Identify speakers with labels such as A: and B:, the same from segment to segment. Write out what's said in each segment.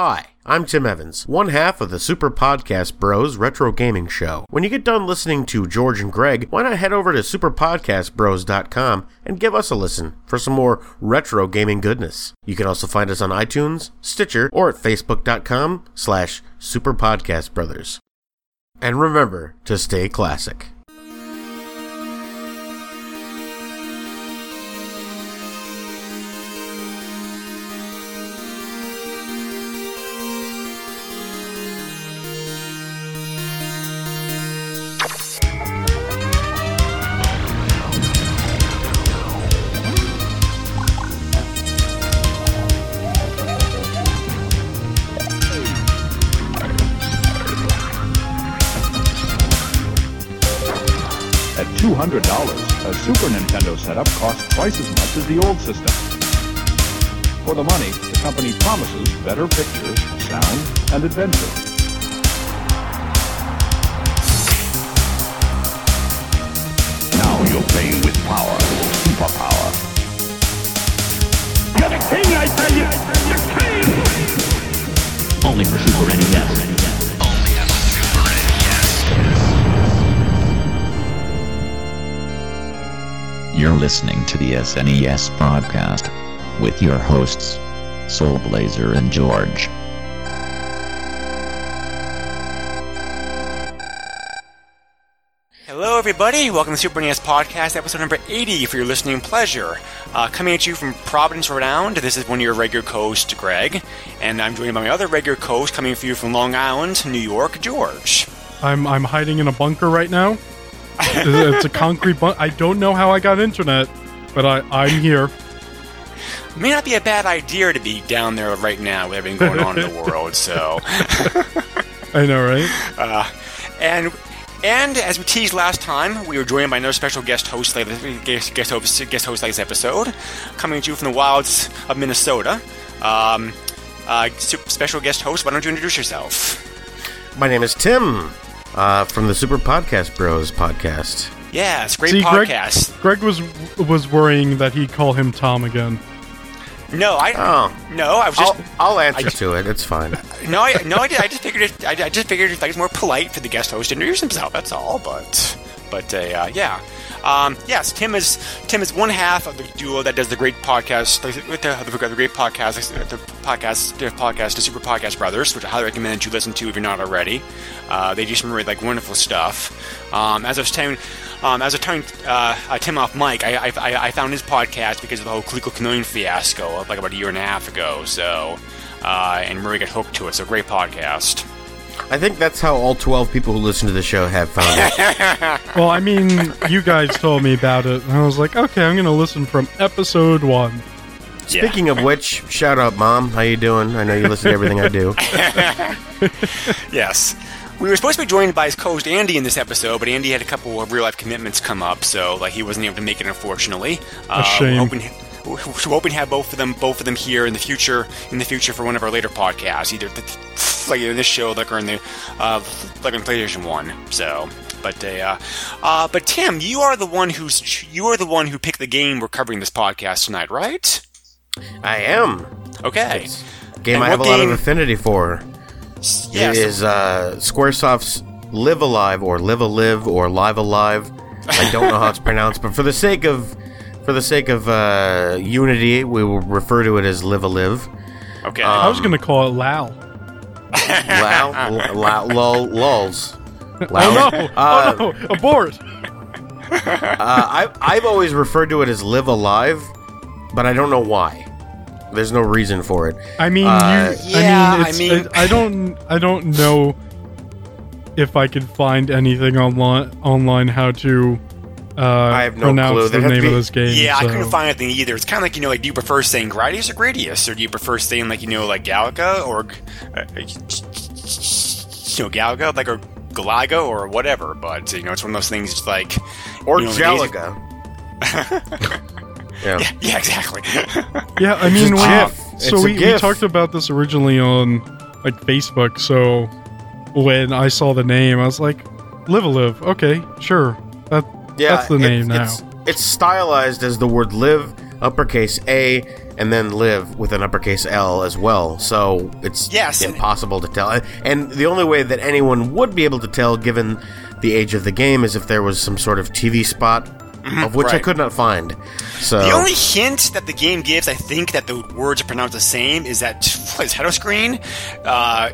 A: Hi, I'm Tim Evans, one half of the Super Podcast Bros Retro Gaming Show. When you get done listening to George and Greg, why not head over to superpodcastbros.com and give us a listen for some more retro gaming goodness. You can also find us on iTunes, Stitcher, or at facebook.com slash superpodcastbrothers. And remember to stay classic.
B: Better pictures, sound, and adventure. Now you're playing with power, superpower. You're the king, I tell you! The king!
C: Only for Super NES. You're listening to the SNES podcast with your hosts, Soul Blazer and George.
D: Hello, everybody. Welcome to Super NES Podcast, episode number 80 for your listening pleasure. Uh, coming at you from Providence, Rhode Island. This is one of your regular co-hosts, Greg, and I'm joined by my other regular co-host coming for you from Long Island, New York, George.
E: I'm I'm hiding in a bunker right now. it's it's a concrete bunker. I don't know how I got internet, but I I'm here.
D: May not be a bad idea to be down there right now with everything going on in the world. So,
E: I know, right?
D: uh, and and as we teased last time, we were joined by another special guest host, like guest, guest host, guest host like this episode, coming to you from the wilds of Minnesota. Um, uh, special guest host, why don't you introduce yourself?
A: My name is Tim uh, from the Super Podcast Bros podcast.
D: Yes, great
E: See, Greg-
D: podcast.
E: Greg was was worrying that he'd call him Tom again.
D: No, I
A: Oh.
D: no, I was just
A: I'll, I'll answer
D: I-
A: to it. It's fine.
D: no, I no, I, did, I just figured it. I, I just figured it, like, it's more polite for the guest host to introduce himself. That's all. But but uh, yeah. Um, yes, Tim is Tim is one half of the duo that does the great podcast, with the, the, the great podcast, the podcast, the podcast, the Super Podcast Brothers, which I highly recommend you listen to if you're not already. Uh, they do some really like wonderful stuff. Um, as I was telling, um, as I turned uh, uh, Tim off mic, I, I, I I found his podcast because of the whole Coleco Chameleon fiasco, like about a year and a half ago. So, uh, and really got hooked to it. So great podcast.
A: I think that's how all 12 people who listen to the show have found it.
E: Well, I mean, you guys told me about it, and I was like, okay, I'm gonna listen from episode one.
A: Speaking of which, shout out, Mom. How you doing? I know you listen to everything I do.
D: Yes. We were supposed to be joined by his co-host Andy in this episode, but Andy had a couple of real life commitments come up, so like he wasn't able to make it, unfortunately. Uh,
E: shame.
D: We're hoping, we're hoping to have both of them, both of them here in the future, in the future for one of our later podcasts, either the, like in this show, like or in the uh, like in PlayStation One. So, but uh, uh, but Tim, you are the one who's you are the one who picked the game we're covering this podcast tonight, right?
A: I am.
D: Okay.
A: Game
D: And
A: I have a
D: what
A: lot of affinity for.
D: Yes.
A: It is uh, Squaresoft's Live Alive or Live Alive or Live Alive. I don't know how it's pronounced, but for the sake of for the sake of uh, unity, we will refer to it as Live Alive.
D: Okay.
E: I was gonna call it Lao.
A: Low, low, lol, lulls.
E: Oh no!
A: Uh,
E: oh no! Abort!
A: Uh, I, I've always referred to it as Live Alive, but I don't know why. There's no reason for it.
E: I mean,
A: Uh,
E: you,
D: yeah,
E: I mean,
D: I mean-
E: I, I don't, I don't know if I could find anything online, online how to uh,
A: I have no
E: pronounce
A: clue.
E: the name
A: to
E: of this game.
D: Yeah, I couldn't find anything either. It's kind of like you know, like do you prefer saying Gradius or Gradius, or do you prefer saying like you know, like Galaga or uh, you know, Galaga, like or Galaga or whatever? But you know, it's one of those things. It's like
A: Or
D: you know, the days-
A: Jalaga. yeah.
D: Yeah, exactly.
E: Yeah, I
A: It's
E: mean,
A: a
E: when,
A: GIF. It's
E: so
A: a
E: we, we talked about this originally on like Facebook. So when I saw the name, I was like, "Live a live." Okay, sure. That
A: Yeah,
E: that's the
A: it-
E: name now.
A: It's, it's stylized as the word live, uppercase A, and then live with an uppercase L as well. So it's
D: Yes.
A: impossible to tell. And the only way that anyone would be able to tell, given the age of the game, is if there was some sort of TV spot, of which I could not find. So
D: The only hint that the game gives, I think, that the words are pronounced the same is that is header screen. Uh,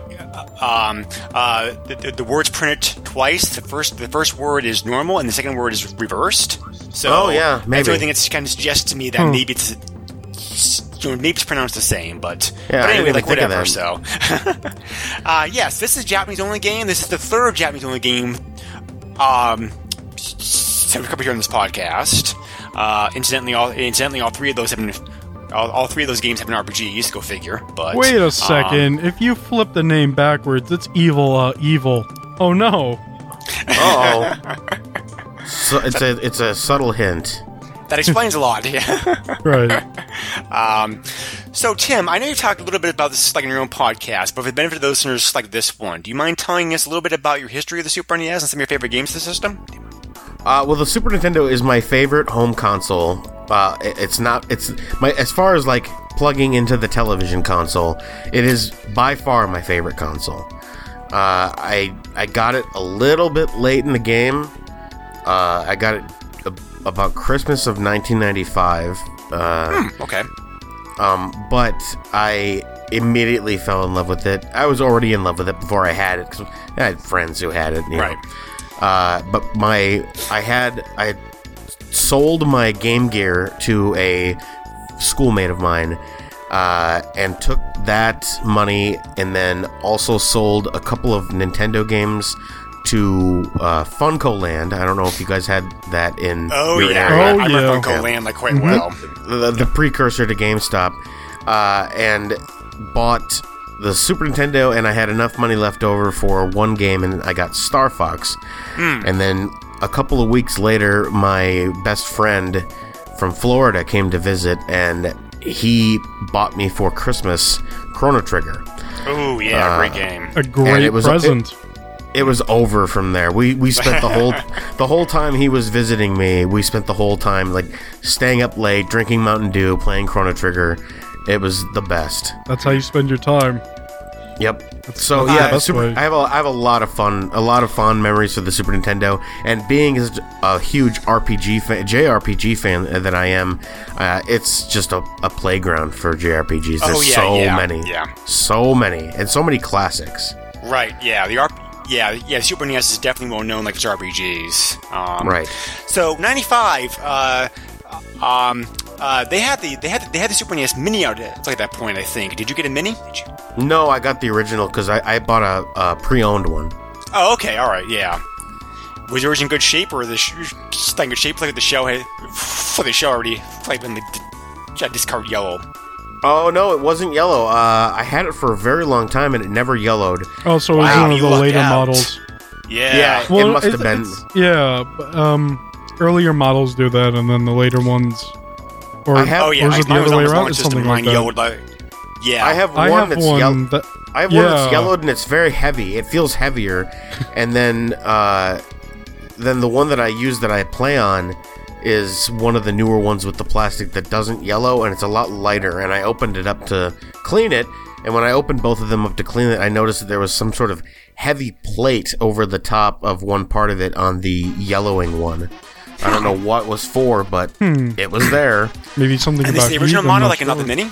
D: um, uh, the, the, the words printed twice. The first the first word is normal, and the second word is reversed. So
A: Oh, yeah,
D: That's
A: maybe.
D: the only thing that kind of suggests to me that maybe it's you know, maybe it's pronounced the same, but,
A: Yeah,
D: but anyway, like
A: even think of
D: whatever. So, uh, yes, this is Japanese only game. This is the third Japanese only game. Um, so we cover here on this podcast. Uh, incidentally, all incidentally, all three of those have been. All, all three of those games have been RPGs. Go figure. But
E: Wait a
D: um,
E: second. if you flip the name backwards, it's evil. Uh, evil. Oh no.
A: oh, so it's a it's a subtle hint.
D: that explains a lot. Yeah.
E: Right.
D: Um, so, Tim, I know you've talked a little bit about this like in your own podcast, but for the benefit of those listeners like this one, do you mind telling us a little bit about your history of the Super NES and some of your favorite games of the system?
A: Uh, well, the Super Nintendo is my favorite home console. Uh, it- it's not. It's my as far as like plugging into the television console. It is by far my favorite console. Uh, I I got it a little bit late in the game. Uh, I got it about Christmas of 1995. Uh,
D: Okay.
A: Um, but I immediately fell in love with it. I was already in love with it before I had it because I had friends who had it.
D: Right.
A: Uh, but my I had I sold my Game Gear to a schoolmate of mine. Uh, and took that money and then also sold a couple of Nintendo games to uh, FuncoLand. I don't know if you guys had that in
D: Oh
A: your
D: yeah,
A: area
E: Oh,
D: I remember
E: yeah.
D: FuncoLand like quite well.
A: the, the precursor to GameStop, uh, and bought the Super Nintendo, and I had enough money left over for one game, and I got Star Fox. And then a couple of weeks later, my best friend from Florida came to visit, and he bought me for Christmas Chrono Trigger.
D: Oh yeah,
A: Uh,
D: great game.
E: A great
A: it was-
E: present.
A: It was over from there. We we spent the whole the whole time he was visiting me. We spent the whole time like staying up late, drinking Mountain Dew, playing Chrono Trigger. It was the best.
E: That's how you spend your time.
A: Yep. So
E: that's the
A: yeah, super. I have a I have a lot of fun, a lot of fond memories for the Super Nintendo, and being a huge RPG fan, JRPG fan that I am, uh, it's just a, a playground for JRPGs. There's
D: Oh, yeah,
A: so
D: yeah,
A: many,
D: yeah.
A: so many, and so many classics.
D: Right. Yeah. The RP. Yeah, yeah. Super NES is definitely well known like its RPGs. Um,
A: Right.
D: So '95, uh, um, uh, they had the they had the, they had the Super NES Mini out at like that point. I think. Did you get a Mini? Did you?
A: No, I got the original because I, I bought a, a pre-owned one.
D: Oh, okay. All right. Yeah. Was yours in good shape, or the in good shape? Like the shell had, for the shell already like when the d- discard yellow.
A: Oh no, it wasn't yellow. Uh, I had it for a very long time and it never yellowed.
E: Oh, so it was
D: Wow,
E: one of
D: you
E: the
D: lucked
E: later
D: out.
E: models.
D: Yeah.
A: Yeah. It must have
E: it's-
A: been-
E: it's- Yeah, but, um, earlier models do that, and then the later ones. Or,
A: I have-
D: Oh yeah.
E: or is it the
D: mine was
E: other way
D: almost
E: around?
D: launch
E: It's
D: system,
E: something
D: mine
E: like that.
D: yellowed like. Yeah.
A: I have one
E: I have
A: that's
E: one
A: yellowed.
E: that.
A: I have one that's
E: Yeah.
A: yellowed and it's very heavy. It feels heavier, and then uh, then the one that I use that I play on is one of the newer ones with the plastic that doesn't yellow and it's a lot lighter. And I opened it up to clean it, and when I opened both of them up to clean it, I noticed that there was some sort of heavy plate over the top of one part of it on the yellowing one. I don't know what was for, but hmm. it was there.
E: Maybe something
D: and
E: about
D: this is the original
E: heat,
D: model, like another
E: sure.
D: mini.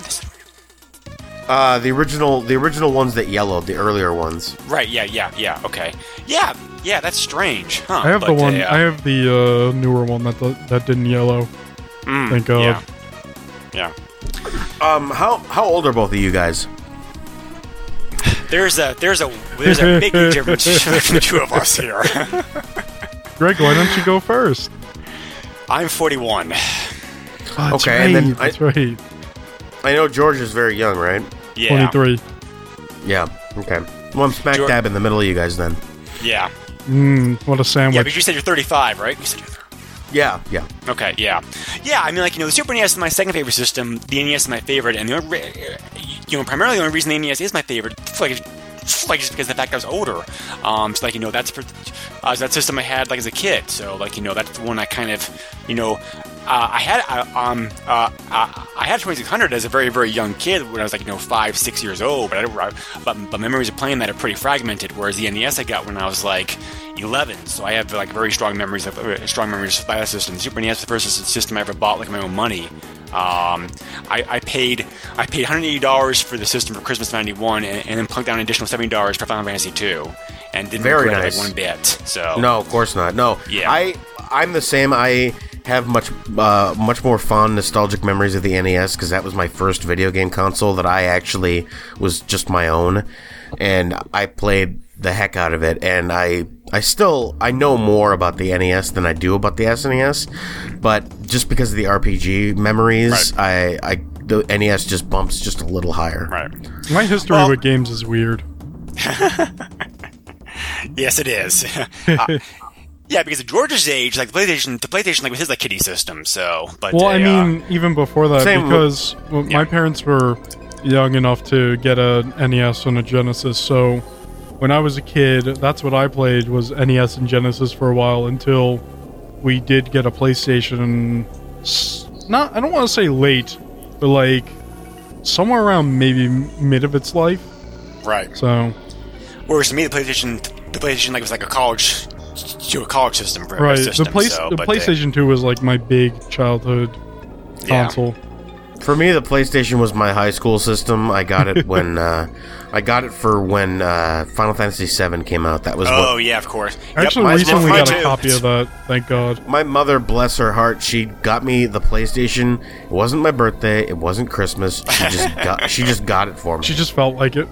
A: Uh, the original, the original ones that yellowed, the earlier ones.
D: Right. Yeah. Yeah. Yeah. Okay. Yeah. Yeah. That's strange. Huh.
E: I have the one.
D: uh,
E: I have the uh, newer one that that didn't yellow.
D: mm,
E: Thank God.
D: Yeah. Yeah.
A: Um, how how old are both of you guys?
D: There's a there's a there's a big difference between the two of us here.
E: Greg, why don't you go first?
D: I'm 41.
E: Oh, that's
A: Okay,
E: right.
A: and then I-
E: that's right.
A: I know George is very young, right?
D: Yeah.
E: Twenty-three.
A: Yeah. Okay. Well, I'm smack
D: George-
A: dab in the middle of you guys then.
D: Yeah.
E: Mm, what a sandwich.
D: Yeah,
E: sandwich.
D: but you said you're 35, right? You said you're 35.
A: Yeah. Yeah.
D: Okay, yeah, yeah. I mean, like you know, the Super NES is my second favorite system. The NES is my favorite, and the only, re- you know, primarily the only reason the NES is my favorite, like, like just because of the fact I was older. Um, so like you know, that's for, uh, that system I had like as a kid. So like you know, that's the one I kind of, you know, uh, I had uh, um uh, uh, I had 2600 as a very very young kid when I was like you know five six years old, but I don't, but, but memories of playing that are pretty fragmented. Whereas the NES I got when I was like 11, so I have like very strong memories of uh, strong memories of that system. Super NES, the first system I ever bought like my own money. Um, I, I paid I paid 180 dollars for the system for Christmas '91, and, and then plunked down an additional 70 dollars for Final Fantasy 2, and didn't
A: Very nice.
D: like one bit. So
A: No, of course not. No.
D: Yeah.
A: I I'm the same. I have much uh, much more fond nostalgic memories of the NES because that was my first video game console that I actually was just my own, and I played the heck out of it. And I I still I know more about the NES than I do about the SNES, but just because of the RPG memories, I I the NES just bumps just a little higher.
D: right.
E: My history
D: Well-
E: with games is weird.
D: Yes, it is. Uh, yeah, because at George's age, like the PlayStation, the PlayStation like was his like kiddie system. So, but
E: Well,
D: uh,
E: I mean, even before that,
A: Same
E: because well,
D: Yeah.
E: my parents were young enough to get a NES and a Genesis, so when I was a kid, that's what I played was NES and Genesis for a while until we did get a PlayStation. s- Not, I don't want to say late, but like somewhere around maybe mid of its life.
D: right.
E: So
D: Whereas to me, the PlayStation, the PlayStation like was like a college, to a college system for
E: right,
D: system.
E: the place,
D: so,
E: the
D: but,
E: PlayStation Two was like my big childhood
D: yeah.
E: console.
A: For me, the PlayStation was my high school system. I got it when uh, I got it for when uh, Final Fantasy VII came out. That was
D: Oh
A: what
D: yeah, of course.
E: I actually
A: mine's
E: recently
A: mine
E: got a copy of that. Thank God.
A: my mother, bless her heart, she got me the PlayStation. It wasn't my birthday. It wasn't Christmas. She just got she just got it for me.
E: She just felt like it.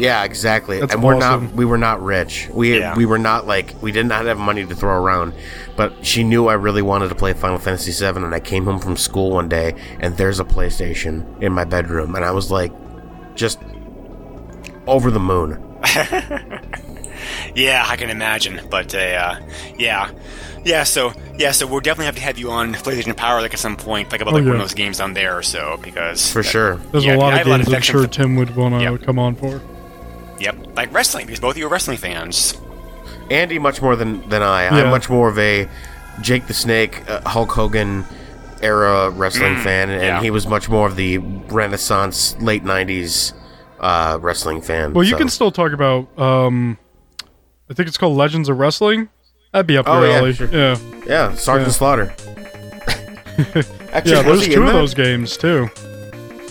A: Yeah, exactly.
E: That's
A: and we're
E: awesome.
A: not we were not rich. We
D: Yeah.
A: we were not like we did not have money to throw around. But she knew I really wanted to play Final Fantasy VII, and I came home from school one day, and there's a PlayStation in my bedroom, and I was like, just over the moon.
D: Yeah, I can imagine. But uh, yeah, yeah. So yeah, so we'll definitely have to have you on PlayStation Power like at some point, like about
E: Oh,
D: like one of those games on there. or So because
A: For sure.
E: There's
D: Yeah,
E: a lot
D: I
E: of
D: have a lot of
E: games I'm sure
D: for-
E: Tim would want to
D: Yep.
E: come on for.
D: Yep, like wrestling because both of you are wrestling fans.
A: Andy much more than than I.
E: Yeah.
A: I'm much more of a Jake the Snake, uh, Hulk Hogan era wrestling fan, and
D: yeah.
A: he was much more of the Renaissance late '90s uh, wrestling fan.
E: Well, you
A: so-
E: can still talk about. um I think it's called Legends of Wrestling. That'd be up
A: Oh,
E: your
A: yeah,
E: alley.
A: sure.
E: Yeah,
A: yeah, Sergeant
E: Yeah.
A: Slaughter. Actually,
E: yeah. There's two of
A: that?
E: those games too.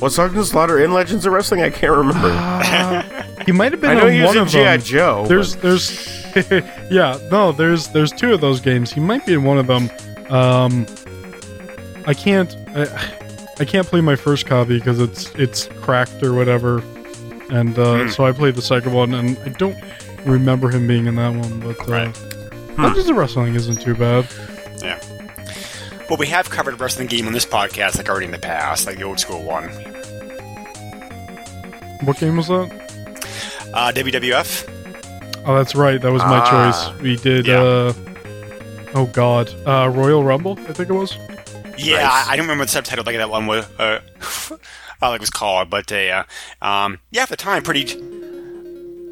A: Was Sergeant Slaughter in Legends of Wrestling? I can't remember.
E: He might have been
A: I know
E: on
A: he was
E: one
A: in GI. Joe.
E: There's,
A: but-
E: there's, yeah, no, there's, there's two of those games. He might be in one of them. Um, I can't, I, I can't play my first copy because it's, it's cracked or whatever, and uh,
A: Hmm.
E: so I played the second one, and I don't remember him being in that one. But uh,
D: Right.
A: Hmm.
E: Legends of Wrestling isn't too bad.
D: Yeah. Well, we have covered a wrestling game on this podcast, like already in the past, like the old school one.
E: What game was that?
D: Uh, WWF.
E: Oh, that's right. That was my
A: Ah.
E: choice. We did.
D: Yeah.
E: uh Oh God, uh, Royal Rumble. I think it was.
D: Yeah,
A: Nice.
D: I, I don't remember the subtitle like that one was, uh, uh, like was called, but uh, um, yeah, at the time, pretty.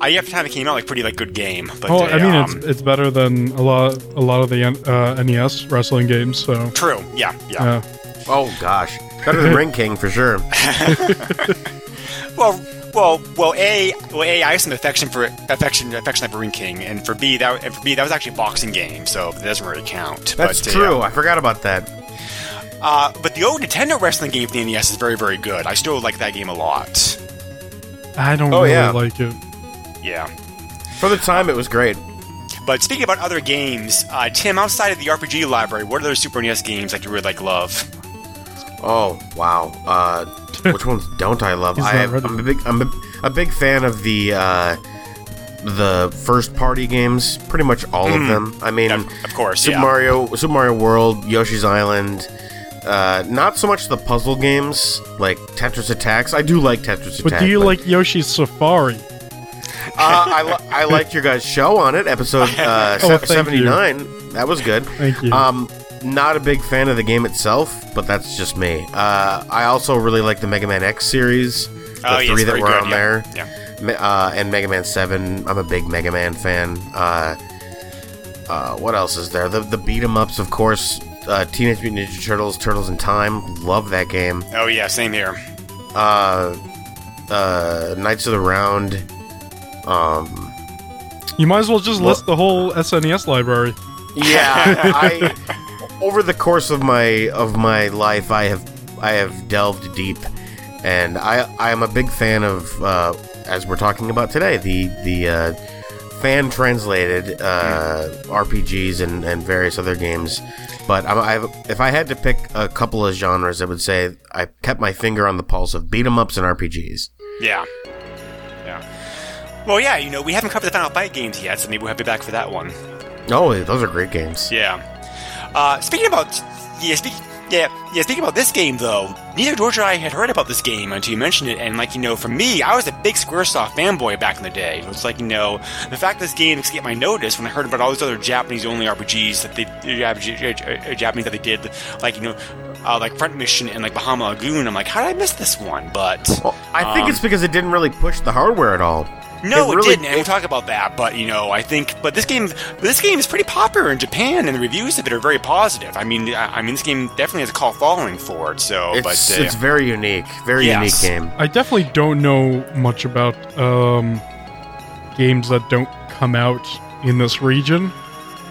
D: Uh, yeah, at the time it came out, like pretty like good game. But
E: Oh,
D: uh,
E: I mean,
D: um,
E: it's it's better than a lot a lot of the uh, NES wrestling games. So
D: true. Yeah, yeah.
E: yeah,
A: oh gosh, better than Ring King for sure.
D: Well, well, well. A, well, a. I have some affection for affection, affection for Ring King, and for B, that and for B, that was actually a boxing game, so that doesn't really count.
A: That's
D: but, uh,
A: true. I forgot about that.
D: Uh, but the old Nintendo wrestling game for the NES is very, very good. I still like that game a lot.
E: I don't
A: Oh,
E: really
A: yeah.
E: like it.
D: Yeah.
A: For the time, it was great.
D: But speaking about other games, uh, Tim, outside of the RPG library, what are other Super NES games that you really like love?
A: Oh wow! Uh, which ones don't I love? I
E: not
A: have,
E: ready.
A: I'm a big I'm a, a big fan of the uh, the first party games. Pretty much all of them. I mean,
D: Of, of course,
A: Super
D: yeah.
A: Mario, Super Mario World, Yoshi's Island. Uh, not so much the puzzle games like Tetris Attacks. I do like Tetris Attacks.
E: But
A: Attack.
E: do you like Yoshi's Safari?
A: Uh, I, li- I liked your guys' show on it, episode uh,
E: Oh,
A: se-
E: thank
A: seventy nine. That was good.
E: Thank you.
A: Um, not a big fan of the game itself, but that's just me. Uh, I also really like the Mega Man X series, the
D: Oh, yeah,
A: three
D: it's
A: that
D: very
A: were
D: good,
A: on
D: yeah.
A: there,
D: Yeah.
A: Me- uh, and Mega Man Seven. I'm a big Mega Man fan. Uh, uh, what else is there? The the beat 'em ups, of course. uh, Teenage Mutant Ninja Turtles: Turtles in Time. Love that game.
D: Oh yeah, same here.
A: Uh, uh, Knights of the Round. Um,
E: You might as well just
A: Well-
E: list the whole SNES library.
A: yeah, I over the course of my of my life, I have I have delved deep, and I I am a big fan of uh, as we're talking about today the the uh, fan translated uh, RPGs and, and various other games. But I'm, I've, if I had to pick a couple of genres, I would say I kept my finger on the pulse of beat 'em ups and RPGs.
D: Yeah. Yeah. Well, yeah, you know, we haven't covered the Final Fight games yet, so maybe we'll have you back for that one.
A: Oh, those are great games.
D: Yeah. Uh, speaking about yeah, speak, yeah, yeah. Speaking about this game, though, neither George or I had heard about this game until you mentioned it. And like you know, for me, I was a big SquareSoft fanboy back in the day. It was like you know, the fact this game get my notice when I heard about all these other Japanese-only RPGs that they uh, uh, Japanese that they did, like you know. Uh, like Front Mission and like Bahamut Lagoon, I'm like, how did I miss this one? But
A: Well, I think
D: Um,
A: it's because it didn't really push the hardware at all.
D: No,
A: It
D: it, didn't, and we'll talk about that. But you know, I think, but this game, this game is pretty popular in Japan, and the reviews of it are very positive. I mean, I, I mean, this game definitely has a call following for it. So,
A: It's
D: but uh,
A: it's very unique, very
D: Yes.
A: unique game.
E: I definitely don't know much about um, games that don't come out in this region,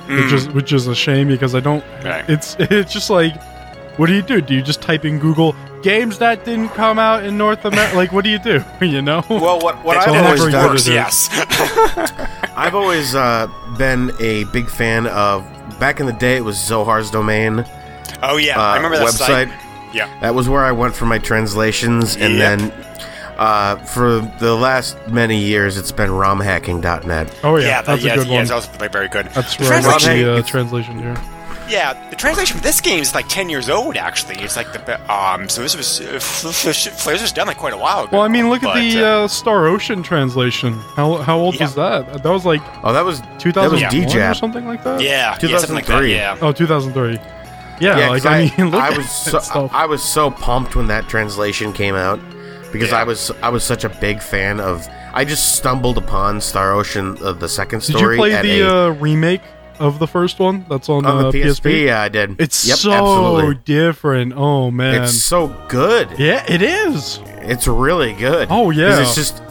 E: which is which is a shame because I don't.
D: Mm. Right.
E: It's it's just like, what do you do? Do you just type in Google games that didn't come out in North America? like, what do you do? You know?
A: Well, what what I've always
E: never
A: done,
D: works.
E: it.
D: Yes.
A: I've always uh, been a big fan of. Back in the day, it was Zophar's Domain
D: oh yeah,
A: uh,
D: I remember that
A: website.
D: site. Yeah.
A: That was where I went for my translations, and
D: Yep.
A: then uh, for the last many years, it's been romhacking.net.
E: oh yeah,
D: Yeah,
E: that's
D: yeah,
E: a good
D: yeah,
E: one.
D: it's also very, very good.
E: That's
D: the
E: where I got the uh, translation here.
D: Yeah, the translation for this game is like ten years old. Actually, it's like the um. So this was uh, Flares was done like quite a while ago.
E: Well, I mean, look at the
D: uh,
E: uh, Star Ocean translation. How how old
D: Yeah.
E: was that? That was like
A: Oh, that was that was
E: 2001 or something like that.
D: yeah, yeah, like that.
A: 2003.
D: Yeah.
E: Oh, 2003. Yeah,
A: Yeah,
E: like
A: 'cause
E: I, mean, look
A: I was
E: that
A: so
E: stuff.
A: I was so pumped when that translation came out because
D: Yeah.
A: I was I was such a big fan of. I just stumbled upon Star Ocean, uh, the second story.
E: Did
A: story.
E: you play
A: at
E: the
A: a,
E: uh, remake of the first one? That's on,
A: on
E: uh,
A: the PSP? Yeah, I did.
E: It's
A: yep,
E: so
A: absolutely.
E: different. Oh man.
A: It's so good.
E: yeah, it is.
A: It's really good.
E: Oh yeah.
A: It's just.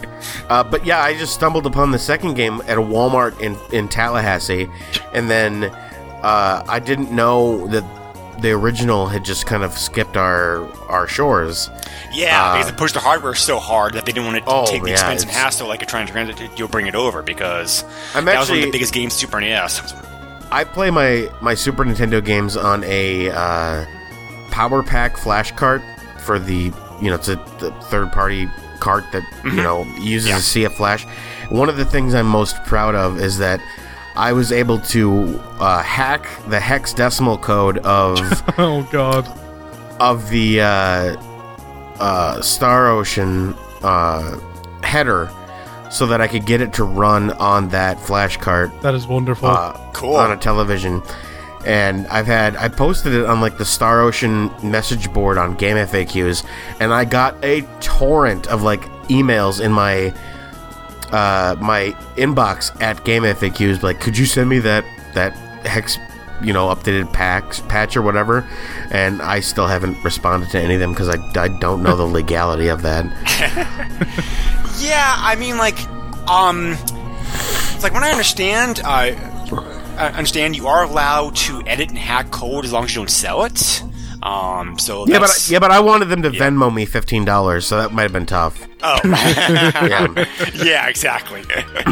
A: Uh, but yeah, I just stumbled upon the second game at a Walmart in in Tallahassee, and then uh, I didn't know that the original had just kind of skipped our our shores.
D: Yeah,
A: Uh,
D: because they pushed the hardware so hard that they didn't want to
A: Oh,
D: take the
A: yeah,
D: expense and hassle like you're trying to transit. You'll bring it over because
A: I'm
D: that was one of the biggest games Super NES.
A: I play my my Super Nintendo games on a uh, Power Pack flash cart for the you know it's a the third party cart that you know uses
D: Yeah.
A: a CF flash. One of the things I'm most proud of is that I was able to uh, hack the hexadecimal code of
E: Oh god.
A: of the uh, uh, Star Ocean uh, header so that I could get it to run on that flash cart
E: That is wonderful.
A: uh,
D: Cool.
A: on a television. And I've had I posted it on like the Star Ocean message board on Game FAQs, and I got a torrent of like emails in my uh, my inbox at Game FAQs. Like, could you send me that that hex, you know, updated packs patch or whatever? And I still haven't responded to any of them because I, I don't know the legality of that.
D: Yeah, I mean, like, um, it's like when I understand, uh, I understand you are allowed to edit and hack code as long as you don't sell it. Um, so
A: Yeah, but
D: that's,
A: yeah, but I wanted them to Venmo me fifteen dollars, so that might have been tough.
D: oh,
A: Yeah.
D: yeah, exactly.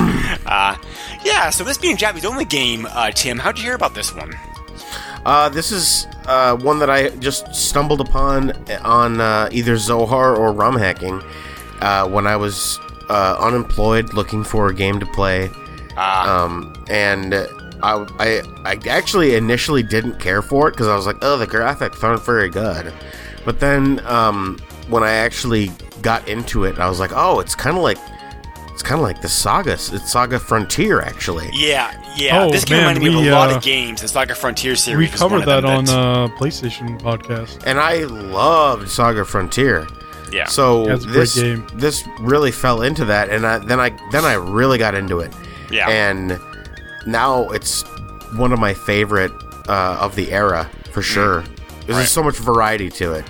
D: uh, yeah, so this being Japanese only game, uh, Tim, how'd you hear about this one?
A: Uh, this is uh, one that I just stumbled upon on uh, either Zophar or ROM hacking uh, when I was uh, unemployed looking for a game to play.
D: Uh,
A: Um, and I, I, I actually initially didn't care for it because I was like, oh, the graphics aren't very good. But then um, when I actually got into it, I was like, oh, it's kind of like. It's kind of like the Saga. It's Saga Frontier, actually.
D: yeah, yeah,
E: Oh,
D: this game
E: man,
D: reminded me of
E: we,
D: a lot
E: uh,
D: of games. It's like a Frontier series.
E: we
D: was
E: covered
D: of
E: that on uh, PlayStation podcast.
A: And I loved Saga Frontier.
D: Yeah.
A: So
E: That's a great
A: this
E: game.
A: this really fell into that, and I, then I then I really got into it,
D: yeah.
A: and now it's one of my favorite uh, of the era for sure. There's so much variety to it.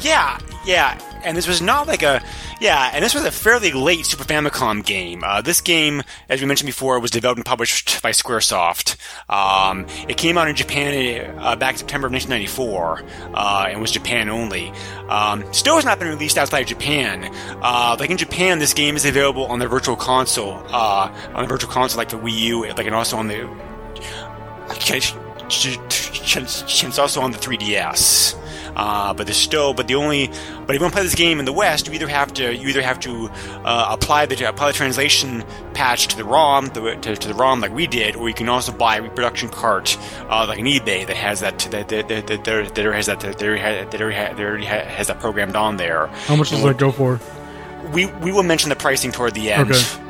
D: Yeah, yeah. And this was not like a yeah, and this was a fairly late Super Famicom game. Uh, this game, as we mentioned before, was developed and published by SquareSoft. Um, it came out in Japan uh, back September of 1994 uh, and was Japan only. Um, still has not been released outside of Japan. Uh, like in Japan, this game is available on the Virtual Console, uh, on the Virtual Console like the Wii U, like and also on the. It's also on the 3DS. Uh, but there's still, but the only, but if you want to play this game in the West, you either have to, you either have to uh, apply the apply the translation patch to the ROM, the, to, to, the ROM like we did, or you can also buy a reproduction cart uh, like an eBay that has that that that that, that, has that that already, that already has that programmed on there.
E: How much does that go for?
D: We we will mention the pricing toward the end.
E: Okay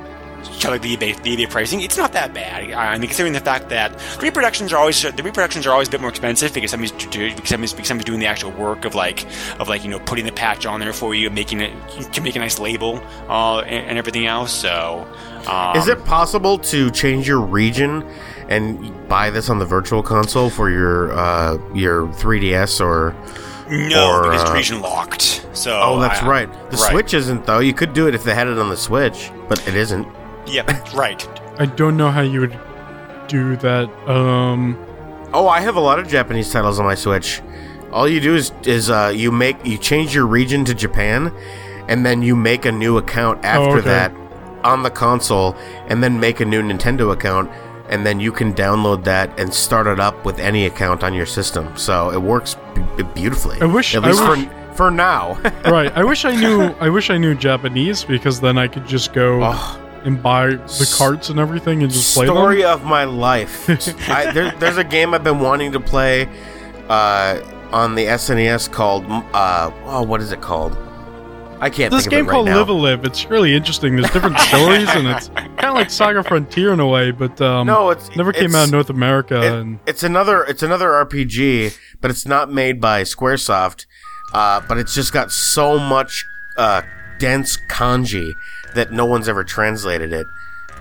D: like the eBay, the eBay pricing, it's not that bad. I mean, considering the fact that reproductions are always the reproductions are always a bit more expensive because somebody's because somebody's, because somebody's doing the actual work of like of like you know putting the patch on there for you, and making it to make a nice label uh, and, and everything else. So, um,
A: is it possible to change your region and buy this on the Virtual Console for your uh, your 3DS or?
D: No,
A: or,
D: because it's
A: uh,
D: region locked. So
A: Oh, that's
D: I-
A: right. The
D: right.
A: Switch isn't though. You could do it if they had it on the Switch, but it isn't.
D: Yeah, right.
E: I don't know how you would do that. Um,
A: Oh, I have a lot of Japanese titles on my Switch. All you do is is uh, you make you change your region to Japan, and then you make a new account after
E: okay.
A: that on the console, and then make a new Nintendo account, and then you can download that and start it up with any account on your system. So it works b- beautifully.
E: I wish-
A: at least
E: wish-
A: for for now.
E: right. I wish I knew. I wish I knew Japanese because then I could just go
A: oh,
E: and buy the carts and everything and just play
A: story of my life. I, there, there's a game I've been wanting to play uh, on the SNES called uh, oh, what is it called? I can't
E: This
A: think
E: game
A: of it right
E: called
A: now.
E: Live a Live. It's really interesting. There's different stories and it's kind of like Saga Frontier in a way, but um,
A: No, it's
E: never came
A: it's-
E: out in North America.
A: it-
E: and
A: it's another it's another RPG, but it's not made by SquareSoft. Uh, but it's just got so much uh, dense kanji that no one's ever translated it.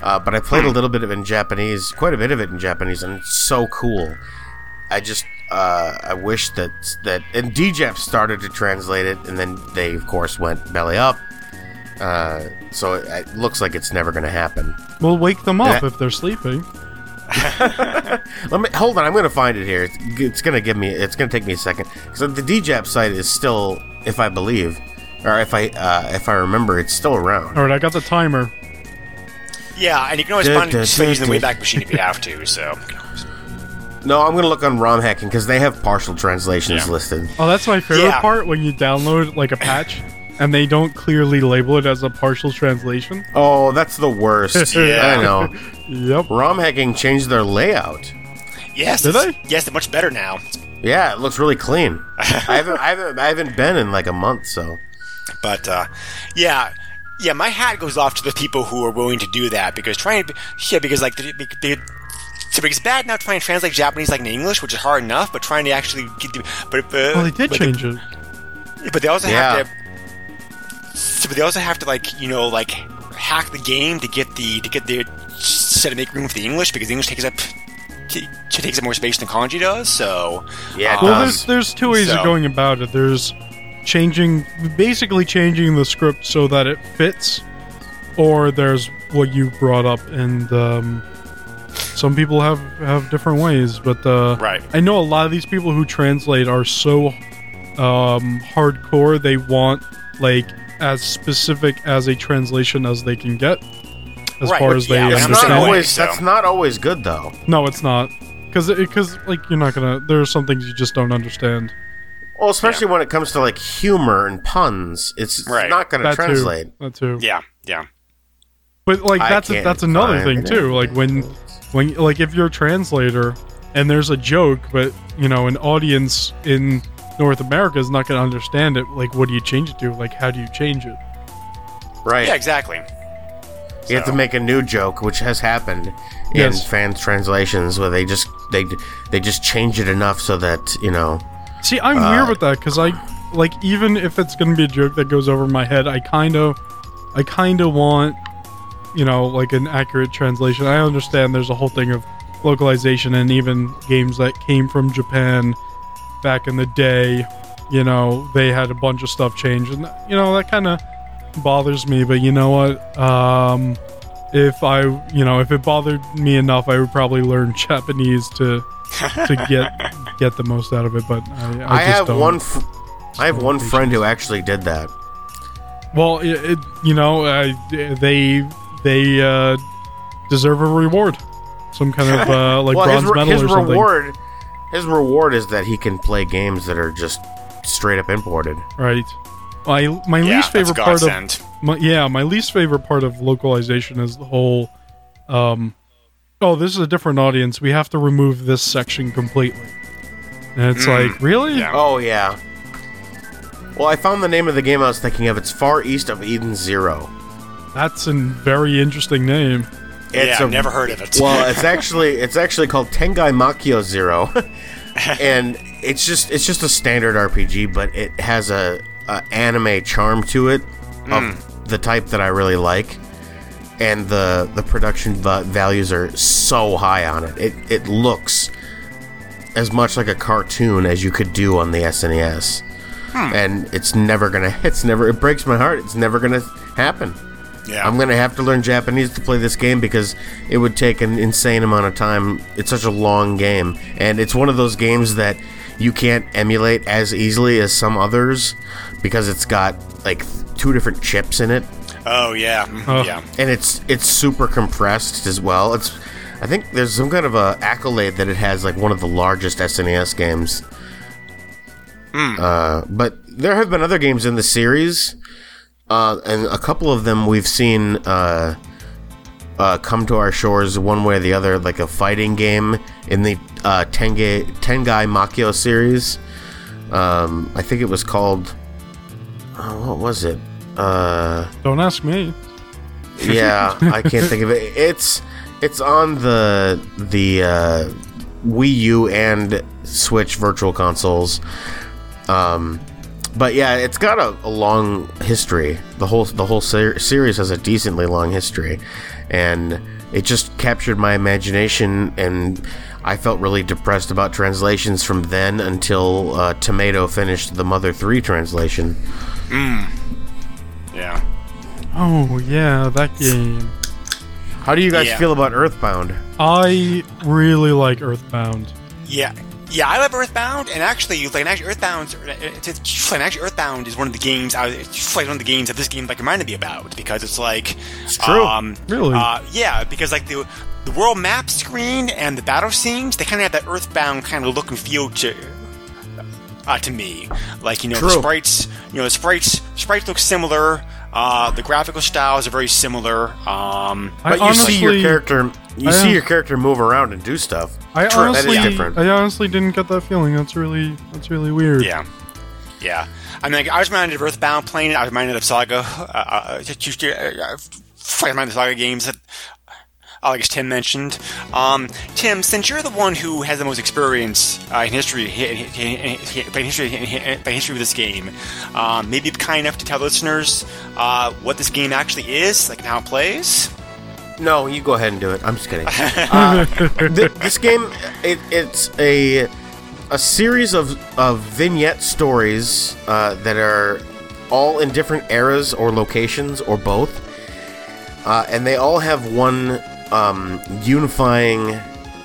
A: Uh, but I played a little bit of it in Japanese, quite a bit of it in Japanese, and it's so cool. I just uh, I wish that that and DJF started to translate it, and then they of course went belly up. Uh, so it, it looks like it's never going to happen.
E: we'll wake them up
A: That-
E: if they're sleeping.
A: Let me hold on. I'm going to find it here. It's, it's going to give me. It's going to take me a second because the DeJap site is still, if I believe, or if I uh, if I remember, it's still around.
E: All right, I got the timer.
D: Yeah, and you can always find
A: da,
D: it just by using the
A: da.
D: Wayback Machine if you have to. So,
A: No, I'm going to look on ROM hacking because they have partial translations
D: Yeah.
A: listed.
E: Oh, that's my favorite
D: Yeah.
E: part when you download like a patch and they don't clearly label it as a partial translation.
A: Oh, that's the worst.
D: Yeah.
A: I know.
E: Yep.
A: ROM hacking changed their layout.
D: yes,
E: Did
D: it's-
E: they?
D: Yes, they're much better now.
A: Yeah, it looks really clean. I haven't, I haven't, I haven't been in like a month, so.
D: But uh, yeah, yeah, my hat goes off to the people who are willing to do that because trying, yeah, because like the, the, the so it's bad now trying to translate Japanese like in English, which is hard enough, but trying to actually get the, but, but
E: Well, they did
D: but
E: change it.
D: But they also
A: Yeah.
D: have to. So, but they also have to like you know like hack the game to get the to get the set to make room for the English because English takes up t- takes up more space than kanji does. So
A: Yeah, it
D: uh,
E: Well, there's there's two ways
D: So-
E: of going about it. There's changing, basically changing the script so that it fits, or there's what you brought up, and um, some people have have different ways. But uh,
D: Right.
E: I know a lot of these people who translate are so um, hardcore. They want like as specific as a translation as they can get, as
D: Right,
E: far
D: which-
E: as they
D: yeah,
A: That's
D: I'm
A: not
E: understand.
A: always. That's not always good, though.
E: No, it's not. Because because like you're not gonna. There are some things you just don't understand.
A: Well, especially when it comes to like humor and puns, it's
D: Right.
A: not going to translate.
E: too. That too.
D: yeah, yeah.
E: But like that's
A: can't
E: that's another thing too. Like when when like if you're a translator and there's a joke, but you know an audience in North America is not going to understand it. Like, what do you change it to? Like, how do you change it?
A: Right.
D: Yeah, exactly.
A: You have to make a new joke, which has happened in
E: Yes.
A: fan translations, where they just they they just change it enough so that you know.
E: See, I'm
A: Uh,
E: weird with that because I like even if it's going to be a joke that goes over my head, I kind of, I kind of want, you know, like an accurate translation. I understand there's a whole thing of localization and even games that came from Japan back in the day, you know, they had a bunch of stuff change, and you know that kind of bothers me. But you know what? Um, if I, you know, if it bothered me enough, I would probably learn Japanese to to get get the most out of it. But I, I,
A: I,
E: just
A: have
E: don't.
A: one. Fr- I have one friend who actually did that.
E: Well, it, it, you know, uh, they they uh, deserve a reward, some kind of uh, like
A: well,
E: bronze
A: his,
E: medal
A: his
E: or something.
A: reward, his reward is that he can play games that are just straight up imported.
E: Right. My my
D: Yeah,
E: least favorite part of my, yeah my least favorite part of localization is the whole um oh this is a different audience we have to remove this section completely and it's like really
D: Mm. yeah.
A: Oh yeah. Well, I found the name of the game I was thinking of. It's Far East of Eden Zero.
E: that's a very interesting name
A: It's
D: yeah,
A: a-
D: I've never heard of it.
A: Well, it's actually it's actually called Tengai Makyo Zero, and it's just it's just a standard RPG, but it has a, a anime charm to it of the type that I really like, and the the production va- values are so high on it. It it looks as much like a cartoon as you could do on the SNES, hmm. and it's never gonna it's never it breaks my heart. It's never gonna happen.
D: yeah.
A: I'm gonna have to learn Japanese to play this game because it would take an insane amount of time. It's such a long game, and it's one of those games that you can't emulate as easily as some others because it's got like two different chips in it,
D: oh yeah,
E: Oh.
D: yeah.
A: and it's it's super compressed as well. It's I think there's some kind of a accolade that it has like one of the largest SNES games. Uh, but there have been other games in the series, uh, and a couple of them we've seen uh, uh, come to our shores one way or the other, like a fighting game in the uh, Tengai Tengai Makyo series. Um, I think it was called. Oh, what was it? Uh,
E: don't ask me
A: yeah, I can't think of it. It's it's on the the uh, Wii U and Switch Virtual Consoles. Um, but yeah, it's got a, a long history. The whole the whole ser- series has a decently long history, and it just captured my imagination. And I felt really depressed about translations from then until uh, Tomato finished the Mother Three translation.
D: Yeah.
E: oh yeah that game
A: How do you guys
D: Yeah.
A: feel about Earthbound?
E: i really like earthbound
D: Yeah. Yeah, I love Earthbound, and actually, like, actually, Earthbound, it's, it's, and actually, Earthbound is one of the games. I, it's like one of the games that this game like reminded me about because it's like,
A: It's true.
D: Um,
E: Really?
D: Uh, yeah, because like the the world map screen and the battle scenes, they kind of have that Earthbound kind of look and feel to uh, to me. Like you know, the sprites, you know, the sprites sprites look similar. Uh, the graphical styles are very similar. Um,
A: But you
E: honestly,
A: see your character, you
E: I,
A: see
E: uh,
A: your character move around and do stuff.
E: I
A: True,
E: honestly. I honestly didn't get that feeling. That's really, that's really weird.
D: Yeah, yeah. I mean, like, I was reminded of Earthbound playing it. I was reminded of Saga. Uh, uh, just- just, uh, uh, I was reminded of Saga games that uh, like Tim mentioned. Um, Tim, since you're the one who has the most experience uh, in history, in, history, in, history of this game, um, maybe be kind enough to tell listeners uh, what this game actually is, like how it plays.
A: No, you go ahead and do it. I'm just kidding. Uh, th- this game, it, it's a a series of, of vignette stories uh, that are all in different eras or locations or both, uh, and they all have one um, unifying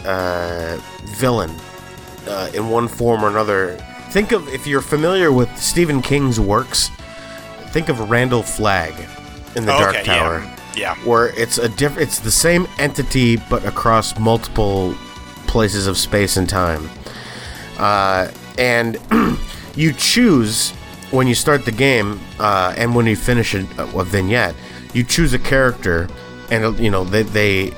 A: uh, villain uh, in one form or another. Think of if you're familiar with Stephen King's works. Think of Randall Flagg in the Dark
D: okay,
A: Tower
D: yeah, yeah.
A: where it's a diff- it's the same entity but across multiple places of space and time. Uh, and you choose when you start the game uh, and when you finish a, a vignette, you choose a character, and you know they, they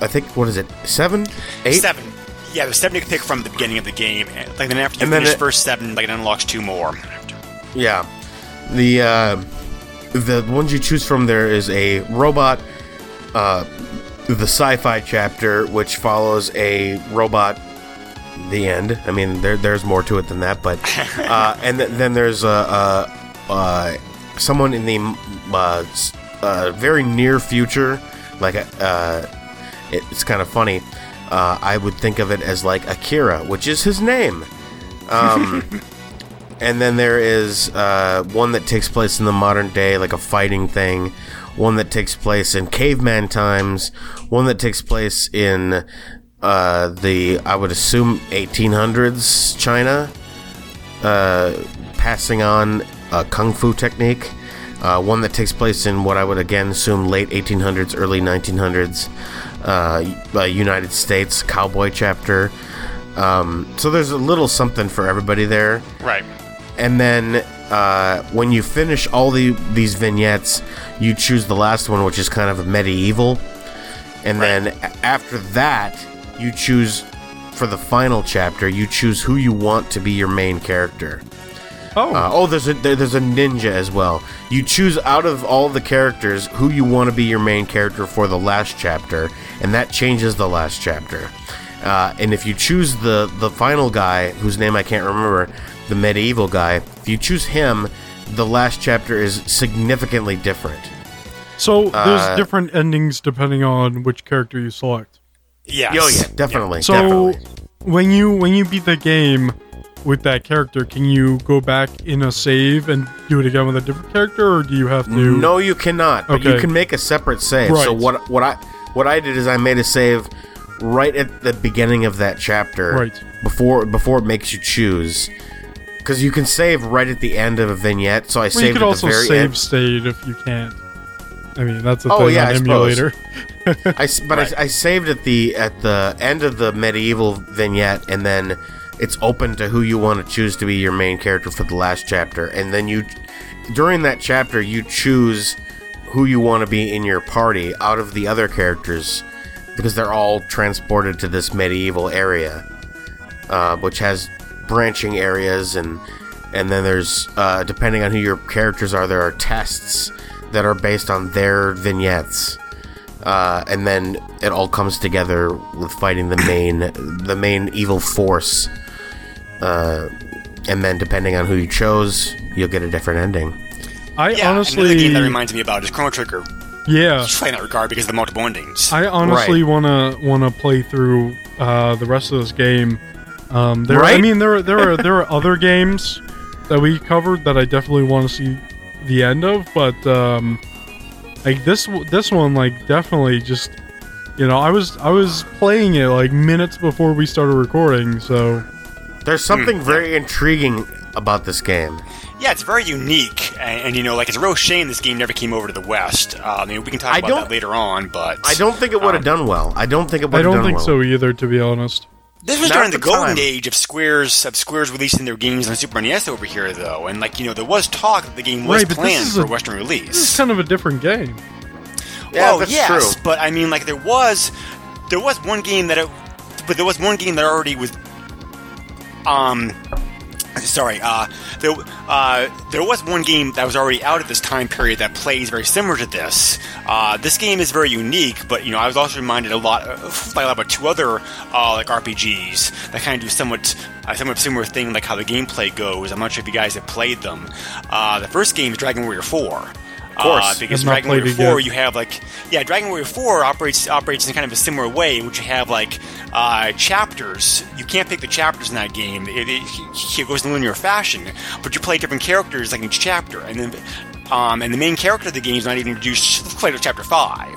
A: I think what is it seven, eight?
D: Seven. Yeah, there's seven you can pick from the beginning of the game. Like then after you
A: And
D: finish
A: it-
D: first seven, like it unlocks two more.
A: Yeah. The uh, the ones you choose from there is a robot, uh, the sci-fi chapter, which follows a robot. The end. I mean, there there's more to it than that, but uh, and th- then there's a, uh uh, someone in the uh, uh, very near future, like uh, it's kind of funny. Uh, I would think of it as like Akira, which is his name. Um, and then there is uh, one that takes place in the modern day, like a fighting thing. One that takes place in caveman times. One that takes place in uh, the, I would assume, 1800s China, uh, passing on a kung fu technique. Uh, one that takes place in what I would again assume late 1800s, early 1900s, uh, uh, United States cowboy chapter. Um, so there's a little something for everybody there.
D: Right.
A: And then uh, when you finish all the these vignettes, you choose the last one, which is kind of medieval. And then after that, you choose for the final chapter. You choose who you want to be your main character.
E: Oh,
A: Uh, oh, there's a there's a ninja as well. You choose out of all the characters who you want to be your main character for the last chapter, and that changes the last chapter. Uh, and if you choose the the final guy, whose name I can't remember, the medieval guy, if you choose him, the last chapter is significantly different.
E: so there's
A: uh,
E: different endings depending on which character you select.
D: Yes.
A: Oh yeah, definitely.
E: So
A: definitely.
E: when you when you beat the game with that character, can you go back in a save and do it again with a different character, or do you have to?
A: No, you cannot. But you can make a separate save.
E: Right.
A: So what what I what I did is I made a save right at the beginning of that chapter.
E: Right.
A: Before before it makes you choose. Because you can save right at the end of a vignette. So I
E: Well,
A: saved
E: you could also save
A: end.
E: state if you can't. I mean, that's a
A: Oh,
E: thing
A: yeah,
E: on
A: I
E: emulator.
A: I but I, I saved at the at the end of the medieval vignette, and then it's open to who you want to choose to be your main character for the last chapter, and then you during that chapter you choose who you want to be in your party out of the other characters because they're all transported to this medieval area, uh, which has branching areas and and then there's uh, depending on who your characters are, there are tests that are based on their vignettes uh, and then it all comes together with fighting the main the main evil force. Uh, and then depending on who you chose, you'll get a different ending.
E: I
D: Yeah,
E: honestly,
D: another game that reminds me about is Chrono Trigger.
E: yeah,
D: Just play in that regard because of the multiple endings.
E: I honestly wanna wanna play through uh, the rest of this game. Um, there, I mean, there are- there are there are other games that we covered that I definitely want to see the end of, but um, like this this one, like definitely just you know, I was I was playing it like minutes before we started recording, so
A: There's something very intriguing about this game.
D: Yeah, it's very unique, and, and you know, like it's a real shame this game never came over to the West. Uh, I mean, we can talk
A: I
D: about that later on, but
A: I don't think it would have
D: Um,
A: done well. I don't think it would have done well.
E: I don't
A: done
E: think
A: well.
E: so either, to be honest.
D: This was
A: Not
D: during the,
A: the
D: golden
A: time.
D: age of Square's of Square's releasing their games on Super NES over here, though, and like you know, there was talk that the game was
E: Right,
D: planned for
E: a-
D: a Western
E: This is kind of a different game.
A: Yeah,
D: oh
A: that's
D: yes,
A: true.
D: but I mean, like there was there was one game that it, but there was one game that already was um sorry uh there uh there was one game that was already out at this time period that plays very similar to this. Uh this game is very unique but you know i was also reminded a lot of, lot about two other uh like rpgs that kind of do somewhat uh, somewhat similar thing like how the gameplay goes. I'm not sure if you guys have played them. Uh the first game is dragon warrior 4 of
A: course.
D: uh, because
E: I've
D: Dragon Warrior
E: played
D: 4,
E: yet.
D: you have like yeah, Dragon Warrior 4 operates operates in kind of a similar way, in which you have like uh, chapters. You can't pick the chapters in that game. It, it, it goes in linear fashion, but you play different characters like in each chapter, and then um, and the main character of the game is not even introduced until later chapter five.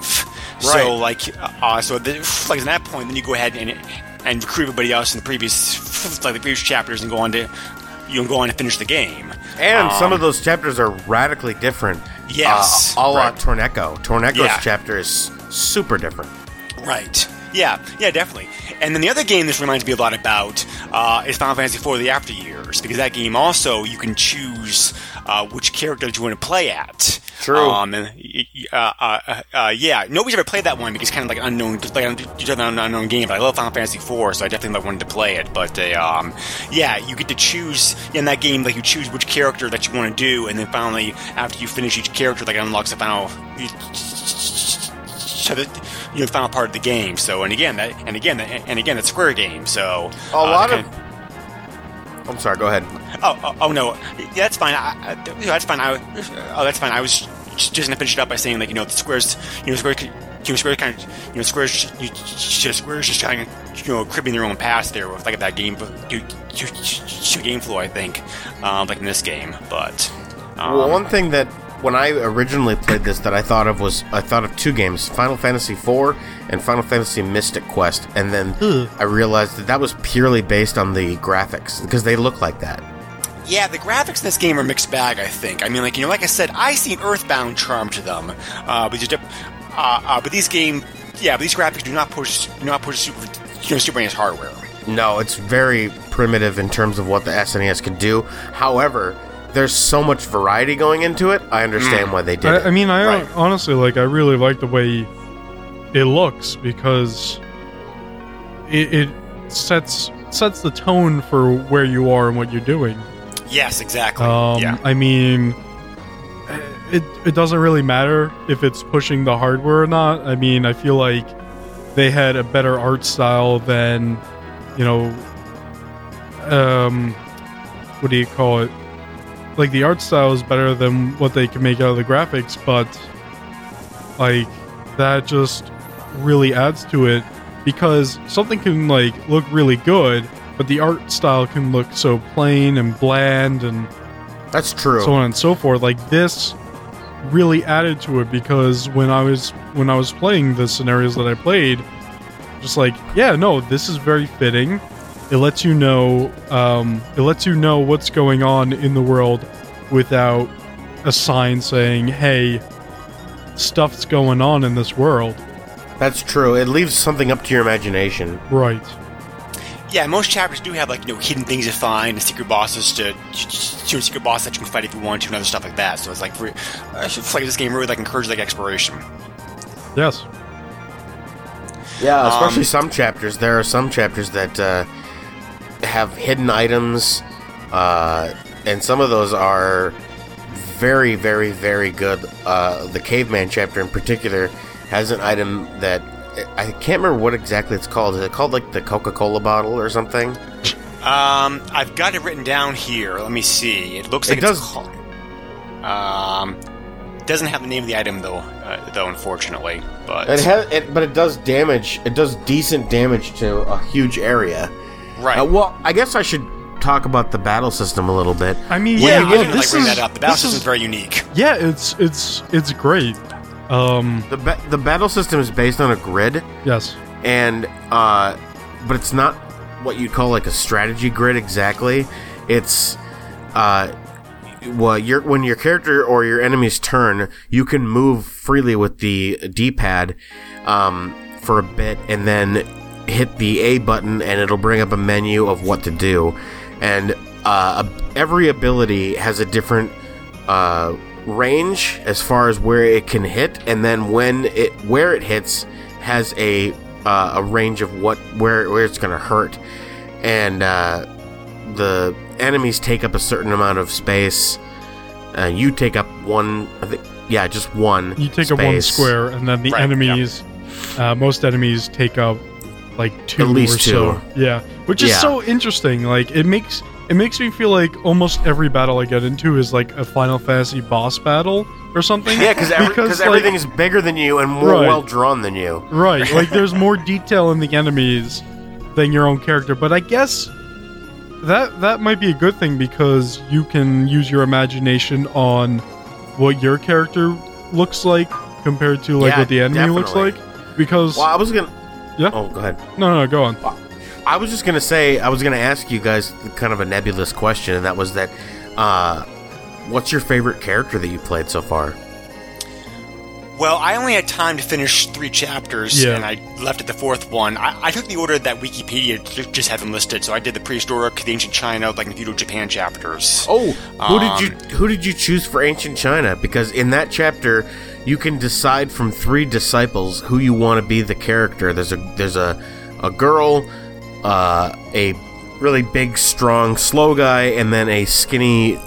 A: Right.
D: So like uh, so the, like at that point, then you go ahead and and recruit everybody else in the previous like the previous chapters and go on to you know, go on and finish the game.
A: And some
D: Um,
A: of those chapters are radically different.
D: Yes,
A: Uh, a la
D: right.
A: Torneco. Torneco's
D: Yeah.
A: chapter is super different.
D: Right. Yeah, yeah, definitely. And then the other game this reminds me a lot about uh, is Final Fantasy IV: The After Years, because that game also you can choose uh, which character do you want to play at.
A: True.
D: Um, and, uh, uh, uh, uh, yeah, nobody's ever played that one because it's kind of like unknown, like an unknown game. But I love Final Fantasy IV, so I definitely like, wanted to play it. But uh, um, yeah, you get to choose in that game, like you choose which character that you want to do, and then finally after you finish each character, like it unlocks the final to the you know the final part of the game. So and again that and again and again that's Square game. So
A: A lot of.
D: kind-
A: I'm sorry. Go ahead.
D: Oh, oh oh no yeah that's fine. I, I, yeah, that's fine. I oh that's fine. I was just just gonna finish it up by saying like you know the Square's you know Square you know, Square's kind of, you know, Square's, you, you, Square's just kind of, you know, cribbing their own past there with like that game, you, you, you, game flow, I think, um, like in this game. But um,
A: Well, one thing that when I originally played this that I thought of was I thought of two games, Final Fantasy IV and Final Fantasy Mystic Quest, and then I realized that that was purely based on the graphics because they look like that.
D: Yeah, the graphics in this game are mixed bag. I think. I mean, like you know, like I said, I see an Earthbound charm to them, uh, but, just, uh, uh, but these game, yeah, but these graphics do not push, do not push Super, you know, Super NES hardware.
A: No, it's very primitive in terms of what the SNES could do. However, there's so much variety going into it. I understand why they did it.
E: I, I mean, I
D: Right.
E: honestly like. I really like the way it looks because it, it sets sets the tone for where you are and what you're doing.
D: Yes, exactly.
E: Um,
D: yeah.
E: I mean, it it doesn't really matter if it's pushing the hardware or not. I mean, I feel like they had a better art style than, you know, um, what do you call it? Like the art style is better than what they can make out of the graphics, but like that just really adds to it because something can like look really good, but the art style can look so plain and bland and
A: That's true.
E: so on and so forth. Like this really added to it because when I was when I was playing the scenarios that I played, just like yeah, no, this is very fitting. It lets you know um, it lets you know what's going on in the world without a sign saying, "Hey, stuff's going on in this world."
A: That's true. It leaves something up to your imagination.
E: Right.
D: Yeah, most chapters do have like you know hidden things to find, and secret bosses to, to, to secret boss that you can fight if you want to, and other stuff like that. So it's like, for, I should like this game really like encourages like exploration.
E: Yes.
A: Yeah,
D: Um,
A: especially some chapters. There are some chapters that uh, have hidden items, uh, and some of those are very, very, very good. Uh, the caveman chapter in particular has an item that I can't remember what exactly it's called. Is it called like the Coca Cola bottle or something?
D: Um, I've got it written down here. Let me see. It looks like
A: It
D: it's
A: does-
D: called- um, doesn't have the name of the item though. Uh, though, unfortunately, but
A: It has, it, but it does damage. It does decent damage to a huge area.
D: right.
A: Uh, well, I guess I should talk about the battle system a little bit.
E: I mean,
D: yeah,
E: yeah,
D: I didn't like
E: this
D: bring
E: is
D: that up. The battle
E: this is
D: very unique.
E: yeah, it's it's it's great. Um,
A: The ba- the battle system is based on a grid.
E: yes.
A: and uh, but it's not what you'd call like a strategy grid exactly. It's uh, well, your when your character or your enemy's turn, you can move freely with the D-pad um, for a bit, and then hit the A button, and it'll bring up a menu of what to do. And uh, every ability has a different uh, range as far as where it can hit, and then when it where it hits has a uh, a range of what where where it's going to hurt, and uh, the enemies take up a certain amount of space. Uh, you take up one, I think, yeah, just one.
E: You take up one square, and then the
D: Right,
E: enemies, uh, most enemies take up like two
A: At least
E: or so. Yeah, which is
A: Yeah.
E: so interesting. Like it makes it makes me feel like almost every battle I get into is like a Final Fantasy boss battle or something.
A: Yeah, every,
E: Because, like-
A: everything is bigger than you and more
E: Right.
A: well drawn than you.
E: Right, like there's more detail in the enemies than your own character, but I guess that that might be a good thing because you can use your imagination on what your character looks like compared to like
A: Yeah,
E: what the enemy looks like. Because
A: Well, I was gonna.
E: Yeah?
A: Oh, go ahead.
E: no, no, go on.
A: I was just gonna say, I was gonna ask you guys kind of a nebulous question, and that was that, uh, what's your favorite character that you played so far?
D: Well, I only had time to finish three chapters,
E: Yeah.
D: and I left at the fourth one. I, I took the order that Wikipedia just had them listed, so I did the prehistoric, the ancient China, like the feudal Japan chapters.
A: Oh, who
D: Um,
A: did you who did you choose for ancient China? Because in that chapter, you can decide from three disciples who you want to be the character. There's a there's a a girl, uh, a really big, strong, slow guy, and then a skinny,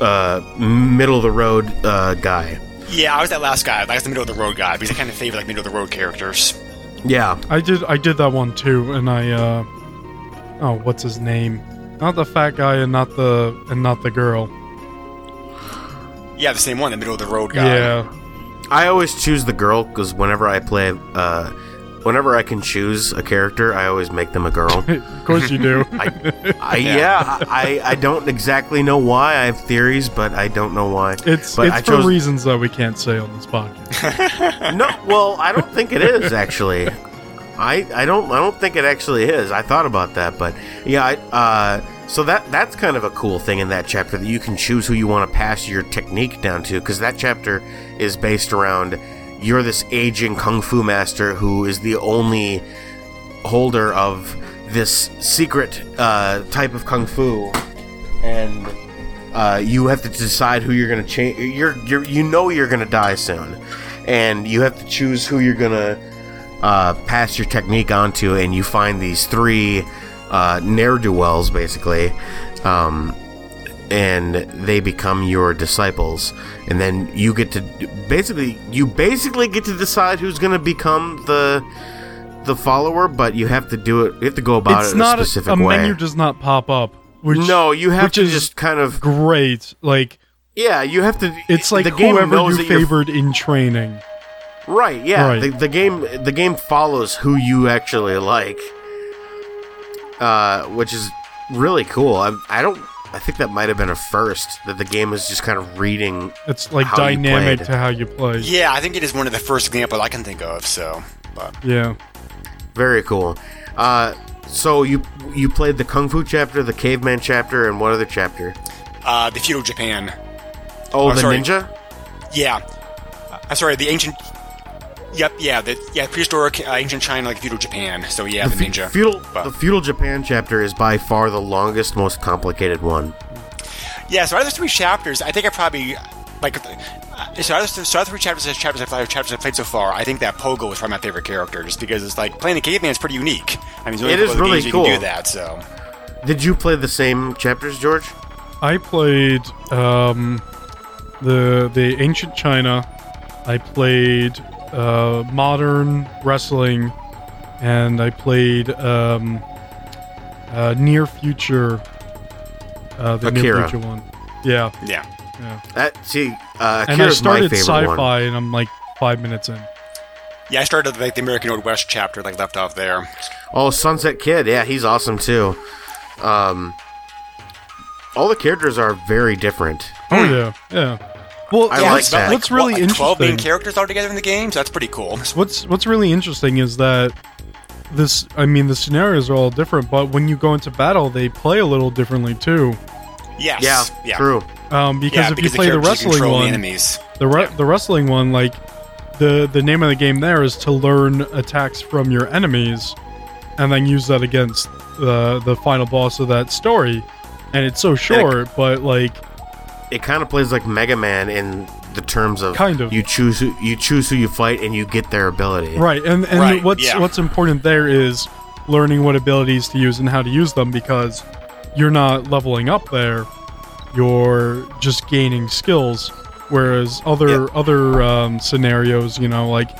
A: uh, middle of the road uh, guy.
D: Yeah, I was that last guy. I was the middle of the road guy because I kind of favor like middle of the road characters.
A: Yeah,
E: I did I did that one too, and I uh oh, what's his name? Not the fat guy and not the and not the girl.
D: Yeah, the same one, the middle of the road guy.
E: Yeah.
A: I always choose the girl because whenever I play, uh, whenever I can choose a character, I always make them a girl.
E: of course you do.
A: I, yeah, I, I don't exactly know why. I have theories, but I don't know why.
E: It's
A: But
E: it's
A: I
E: for
A: chose-
E: reasons that we can't say on this podcast.
A: No, well, I don't think it is actually. I I don't I don't think it actually is. I thought about that, but yeah, I, uh, so that that's kind of a cool thing in that chapter that you can choose who you want to pass your technique down to because that chapter is based around you're this aging kung fu master who is the only holder of this secret uh, type of kung fu, and uh, you have to decide who you're gonna change. You're, you're you know you're gonna die soon, and you have to choose who you're gonna uh, pass your technique onto, and you find these three uh, ne'er do wells basically. Um, and they become your disciples and then you get to basically you basically get to decide who's going to become the the follower but you have to do it you have to go about
E: it's
A: it in
E: not
A: a specific
E: a
A: way
E: menu does not pop up. Which,
A: no you have to
E: is
A: just kind of
E: great. Like
A: yeah you have to
E: it's like
A: the game
E: whoever you favored in training.
A: right yeah
E: Right.
A: The, the game the game follows who you actually like uh which is really cool i, I don't i think that might have been a first that the game is just kind of reading
E: It's like
A: How
E: dynamic
A: played.
E: to how you play.
D: Yeah, I think it is one of the first examples I can think of. So, but
E: Yeah.
A: Very cool. Uh, so you you played the kung fu chapter, the caveman chapter, and what other chapter?
D: uh, the feudal Japan.
A: Oh,
D: Oh,
A: the
D: sorry.
A: ninja.
D: Yeah, uh, I'm sorry, the ancient. Yep, yeah, the yeah prehistoric uh, ancient China, like feudal Japan. So yeah, the,
A: fe-
D: ninja.
A: Feudal,
D: But-
A: the feudal Japan chapter is by far the longest, most complicated one.
D: Yeah, so out of the three chapters, I think I probably like. Uh, so out of the, so out of the three chapters, chapters I've played, chapters I've played so far, I think that Pogo is probably my favorite character, just because it's like playing a caveman is pretty unique. I mean, it is only
A: It
D: a
A: is
D: couple other
A: really
D: games
A: cool.
D: You can do that, so
A: Did you play the same chapters, George?
E: I played um, the the ancient China. I played uh, modern wrestling, and I played um, uh, near future. Uh, the near future one. Yeah,
D: yeah.
E: yeah.
A: That see, uh,
E: And I
A: Akira's my
E: started sci-fi,
A: one.
E: and I'm like five minutes in.
D: Yeah, I started like the American Old West chapter, like left off there.
A: Oh, Sunset Kid, yeah, he's awesome too. Um, all the characters are very different.
E: Oh yeah, yeah. Well,
A: I
D: yeah,
A: like that.
E: what's really
D: what, like Twelve main
E: characters
D: characters altogether in the game, so that's pretty cool.
E: What's What's really interesting is that this. I mean, the scenarios are all different, but when you go into battle, they play a little differently too.
D: Yes.
A: Yeah,
D: yeah.
A: true.
E: Um, because
D: Yeah,
E: if
D: because
E: you play the
D: characters you
E: wrestling one,
D: the enemies.
E: the re- the wrestling one, like the the name of the game there is to learn attacks from your enemies, and then use that against the the final boss of that story. And it's so short, but like
A: It kind of plays like Mega Man in the terms of
E: Kind of.
A: you choose who, you choose who you fight and you get their ability.
E: right, and and
D: Right,
E: what's
D: yeah.
E: what's important there is learning what abilities to use and how to use them because you're not leveling up there, you're just gaining skills. Whereas other other um, scenarios, you know, like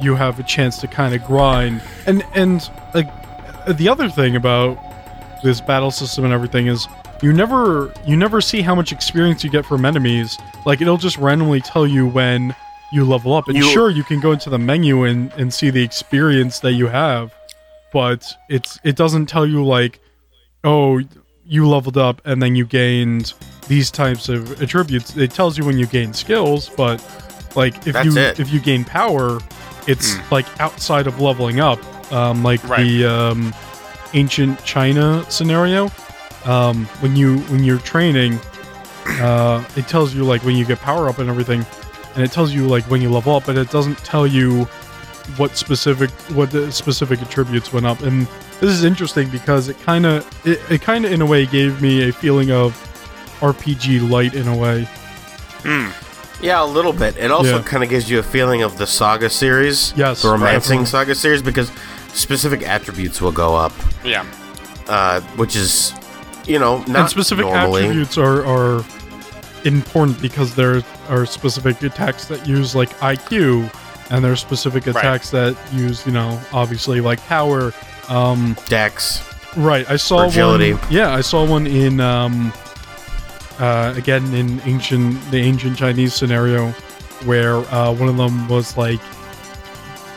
E: you have a chance to kind of grind. And and like the other thing about this battle system and everything is you never you never see how much experience you get from enemies. Like it'll just randomly tell you when you level up. And
A: You-
E: sure, you can go into the menu and and see the experience that you have, but it's it doesn't tell you like, oh, you leveled up and then you gained these types of attributes. It tells you when you gain skills, but like if you
A: it.
E: if you gain power, it's like outside of leveling up. Um, like
D: Right.
E: the um, ancient China scenario. Um, when you when you're training, uh, it tells you like when you get power up and everything, and it tells you like when you level up, but it doesn't tell you what specific what the specific attributes went up. And this is interesting because it kind of it, it kind of in a way gave me a feeling of RPG light in a way.
A: Yeah, a little bit. It also
E: Yeah.
A: kind of gives you a feeling of the Saga series.
E: Yes,
A: The Romancing
E: definitely.
A: Saga series because specific attributes will go up,
D: Yeah.
A: uh, which is, you know, not
E: and specific
A: normally.
E: attributes are, are important because there are specific attacks that use like IQ, and there are specific
D: Right.
E: attacks that use, you know, obviously like power. Um,
A: Dex.
E: right. I saw
A: Agility.
E: one. Yeah, I saw one in um, uh, again in ancient the ancient Chinese scenario where uh, one of them was like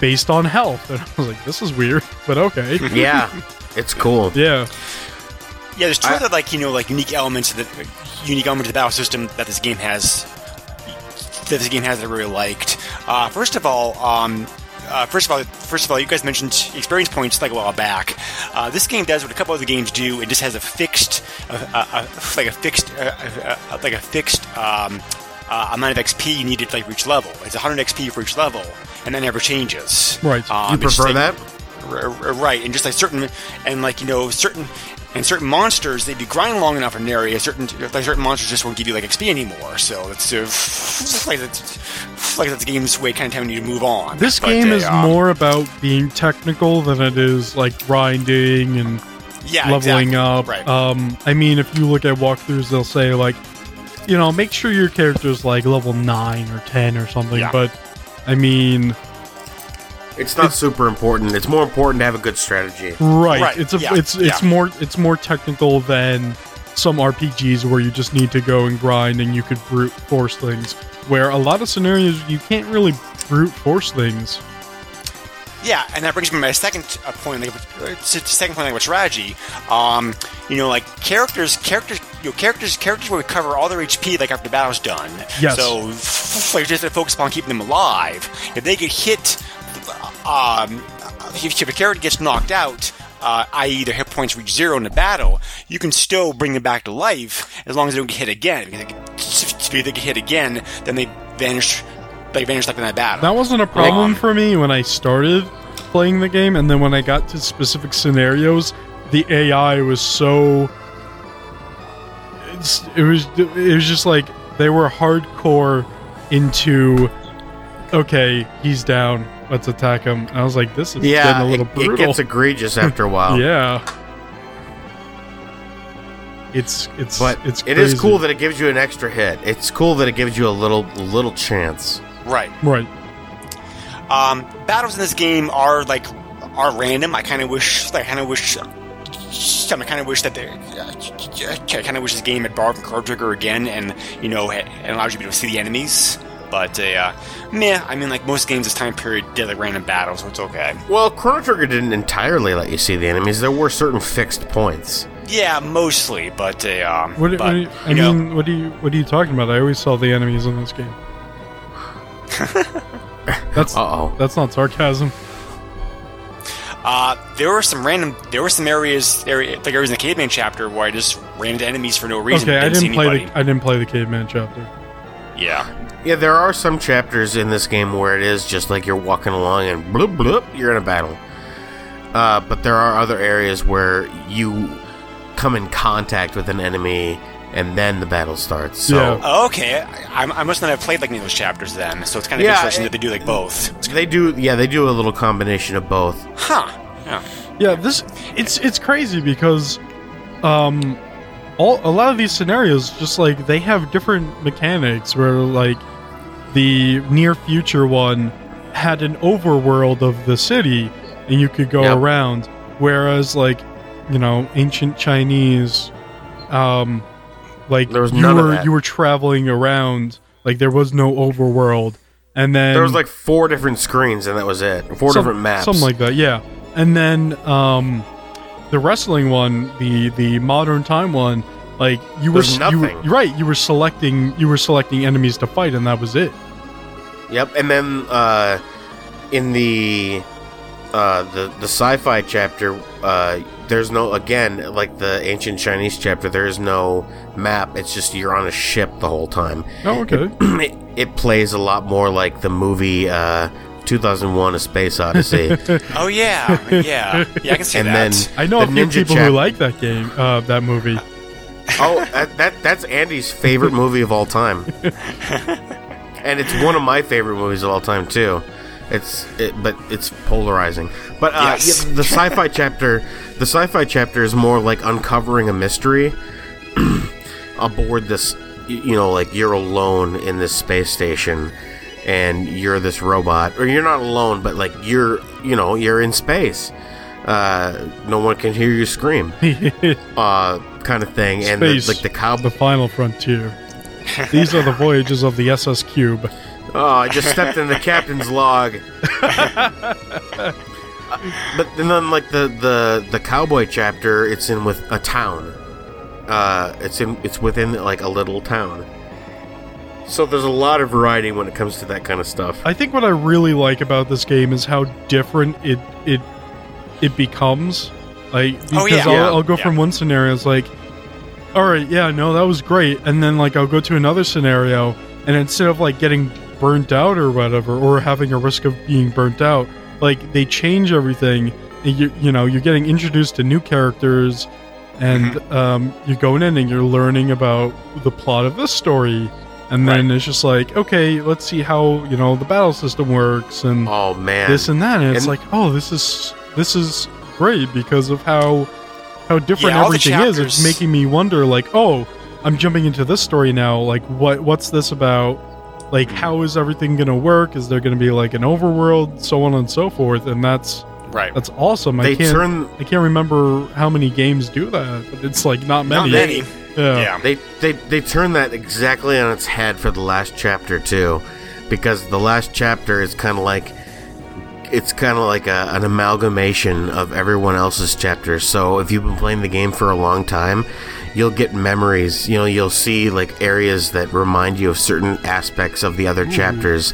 E: based on health, and I was like, "This is weird," but okay.
A: Yeah, it's cool.
E: yeah,
D: Yeah, there's two
A: I-
D: other like you know like unique elements of the unique elements of the battle system that this game has that this game has that I really liked. Uh, first of all, um, uh, first of all, first of all, you guys mentioned experience points like a while back. Uh, this game does what a couple other games do. It just has a fixed, uh, uh, uh, like a fixed, uh, uh, uh, like a fixed um, uh, amount of XP you need to like reach level. It's 100 XP for each level, and that never changes.
E: Right.
D: Um,
A: You
D: it's just
A: prefer
D: like-
A: that?
D: Right and just like certain and like you know certain and certain monsters they do grind long enough in an area certain like certain monsters just won't give you like xp anymore so it's uh, like that's like that's the game's way kind of telling you to move on
E: this
D: But,
E: game
D: uh,
E: is
D: um,
E: more about being technical than it is like grinding and
D: yeah
E: leveling
D: exactly.
E: up.
D: right
E: Um, I mean, if you look at walkthroughs, they'll say like, you know, make sure your character's like level nine or ten or something.
D: Yeah.
E: But I mean,
A: It's not super important. It's more important to have a good strategy.
E: right?
D: Right,
E: It's a,
D: yeah,
E: it's it's
D: yeah.
E: more it's more technical than some RPGs where you just need to go and grind and you could brute force things. Where a lot of scenarios you can't really brute force things.
D: Yeah, and that brings me to my second uh, point, like uh, s- second point, like with strategy. Um, you know, like characters, characters, you know, characters, characters will recover all their HP like after the battle's done.
E: Yes.
D: So, f- like, just to focus upon keeping them alive. If they get hit, um, if, if a character gets knocked out. Uh, i.e., their hit points reach zero in the battle, you can still bring them back to life as long as they don't get hit again. Because they get, if they get hit again, then they vanish. They vanish like in that battle.
E: That wasn't a problem
D: Um,
E: for me when I started playing the game, and then when I got to specific scenarios, the AI was so. It's, it was it was just like they were hardcore into. Okay, he's down. Let's attack him. And I was like, this is
A: Yeah,
E: getting a little
A: it,
E: brutal.
A: it gets egregious after a while.
E: yeah. It's it's
A: But
E: it's
A: it is cool that it gives you an extra hit. It's cool that it gives you a little little chance.
D: right.
E: right.
D: Um, battles in this game are like are random. I kind of wish, I kind of wish, I kind of wish that they, I kind of wish this game had borrowed from Chrono Trigger again, and you know, it allows you to be able to see the enemies. But uh, meh, I mean, like most games this time period did like random battles, so it's okay.
A: Well, Chrono Trigger didn't entirely let you see the enemies. There were certain fixed points.
D: Yeah, mostly, but uh, um,
E: What, do-
D: but,
E: what you, I
D: you know,
E: mean, what do you what are you talking about? I always saw the enemies in this game. that's
A: Uh oh.
E: that's not sarcasm.
D: uh, there were some random, there were some areas, area, like areas in the caveman chapter where I just ran into enemies for no reason.
E: Okay, I didn't play the I didn't play the caveman chapter.
D: Yeah.
A: Yeah, there are some chapters in this game where it is just like you're walking along and bloop bloop, you're in a battle. Uh, but there are other areas where you come in contact with an enemy and then the battle starts. So
E: Yeah.
D: Oh, okay, I, I must not have played like any of those chapters then, so it's kind of
A: Yeah,
D: interesting
A: it-
D: that they do like both.
A: they do. Yeah, they do a little combination of both.
D: Huh? Yeah.
E: Yeah, this it's it's crazy because um all a lot of these scenarios just like they have different mechanics where like the near future one had an overworld of the city and you could go
A: Yep.
E: around whereas like you know ancient Chinese um like
A: There was
E: you were you were traveling around like there was no overworld and then
A: There was like four different screens and that was it. Four
E: some-
A: different maps.
E: Something like that, yeah. And then um the wrestling one, the the modern time one, like you were, you were right, you were selecting you were selecting enemies to fight and that was it.
A: Yep, and then uh, in the uh, the the sci-fi chapter, uh, there's no again like the ancient Chinese chapter. There is no map. It's just you're on a ship the whole time.
E: Oh, okay.
A: it, it plays a lot more like the movie uh, 2001: A Space Odyssey.
D: Oh yeah, yeah, yeah. I can see
A: and
D: that.
A: then
E: I know
A: the
E: a few
A: ninja
E: people
A: chap-
E: who like that game, uh that movie.
A: Oh, that, that that's Andy's favorite movie of all time, and it's one of my favorite movies of all time too. It's it, but it's polarizing. But uh,
D: Yes.
A: the sci-fi chapter, the sci-fi chapter is more like uncovering a mystery aboard this. You know, like you're alone in this space station, and you're this robot, or you're not alone, but like you're, you know, you're in space. Uh, no one can hear you scream, uh, kind of thing, and the, like the cow
E: the final frontier. These are the voyages of the SS Cube.
A: Oh, I just stepped in the captain's log. but and then like the the the cowboy chapter, it's in with a town. Uh, it's in it's within like a little town. So there's a lot of variety when it comes to that kind of stuff.
E: I think what I really like about this game is how different it it it becomes. Like because
D: Oh, yeah.
E: I'll,
A: Yeah.
E: I'll go
D: Yeah.
E: from one scenario it's like, all right, yeah, no, that was great, and then like I'll go to another scenario, and instead of like getting burnt out or whatever, or having a risk of being burnt out, like they change everything. And you you know you're getting introduced to new characters, and
D: Mm-hmm.
E: um, you're going in and you're learning about the plot of this story. And then it's just like, okay, let's see how you know the battle system works, and
A: Oh man,
E: this and that, and it's like, oh, this is this is great because of how how different
D: Yeah,
E: everything is. It's making me wonder, like, oh, I'm jumping into this story now. Like, what what's this about? Like, how is everything gonna work? Is there gonna be like an overworld, so on and so forth? And that's
D: Right.
E: that's awesome. I can't
A: turn
E: I can't remember how many games do that, but it's like not
D: Not
E: many.
D: many.
E: Yeah.
D: Yeah.
A: they they they turn that exactly on its head for the last chapter too, because the last chapter is kind of like it's kind of like a, an amalgamation of everyone else's chapters. So if you've been playing the game for a long time, you'll get memories. You know, you'll see like areas that remind you of certain aspects of the other chapters,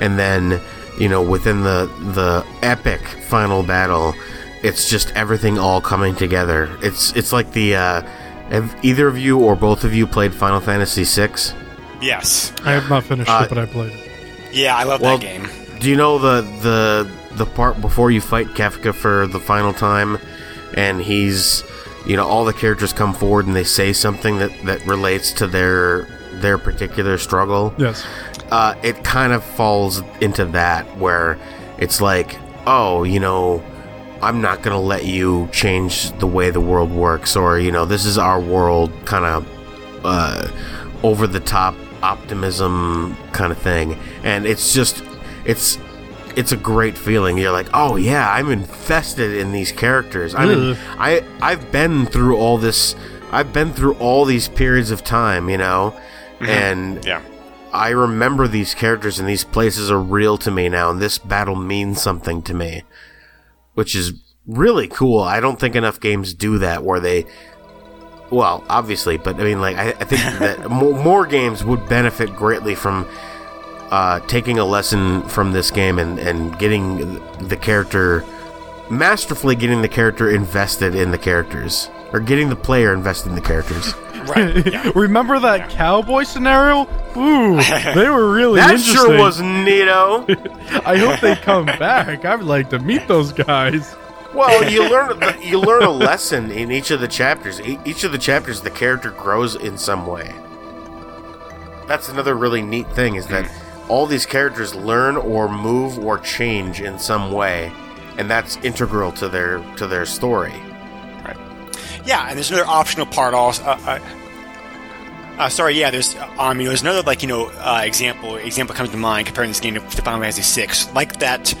A: and then you know within the the epic final battle, it's just everything all coming together. It's it's like the. Uh, have either of you or both of you played Final Fantasy VI?
D: Yes.
E: I have not finished
A: Uh,
E: it, but I played it.
D: Yeah, I love
A: Well,
D: that game.
A: Do you know the the the part before you fight Kefka for the final time, and he's, you know, all the characters come forward and they say something that that relates to their their particular struggle.
E: Yes.
A: Uh, it kind of falls into that where it's like, oh, you know, I'm not gonna let you change the way the world works, or you know, this is our world, kind of uh, over the top optimism kind of thing, and it's just, it's. It's a great feeling. You're like, oh yeah, I'm invested in these characters. I mean, I I've been through all this. I've been through all these periods of time, you know, mm-hmm. and
D: Yeah.
A: I remember these characters and these places are real to me now, and this battle means something to me, which is really cool. I don't think enough games do that where they, well, obviously, but I mean, like, I, I think that more, more games would benefit greatly from uh, taking a lesson from this game and, and getting the character, masterfully getting the character invested in the characters, or getting the player invested in the characters.
D: Right. Yeah.
E: Remember that cowboy scenario? Ooh, they were really
A: that
E: interesting.
A: sure was neato.
E: I hope they come back. I'd like to meet those guys.
A: Well, you learn you learn a lesson in each of the chapters. E- Each of the chapters, the character grows in some way. That's another really neat thing is that all these characters learn or move or change in some way, and that's integral to their to their story.
D: Yeah, and there's another optional part also. Uh, uh, uh, sorry, yeah. There's um, you know, there's another like you know uh, example example comes to mind comparing this game to, to Final Fantasy VI. Like that,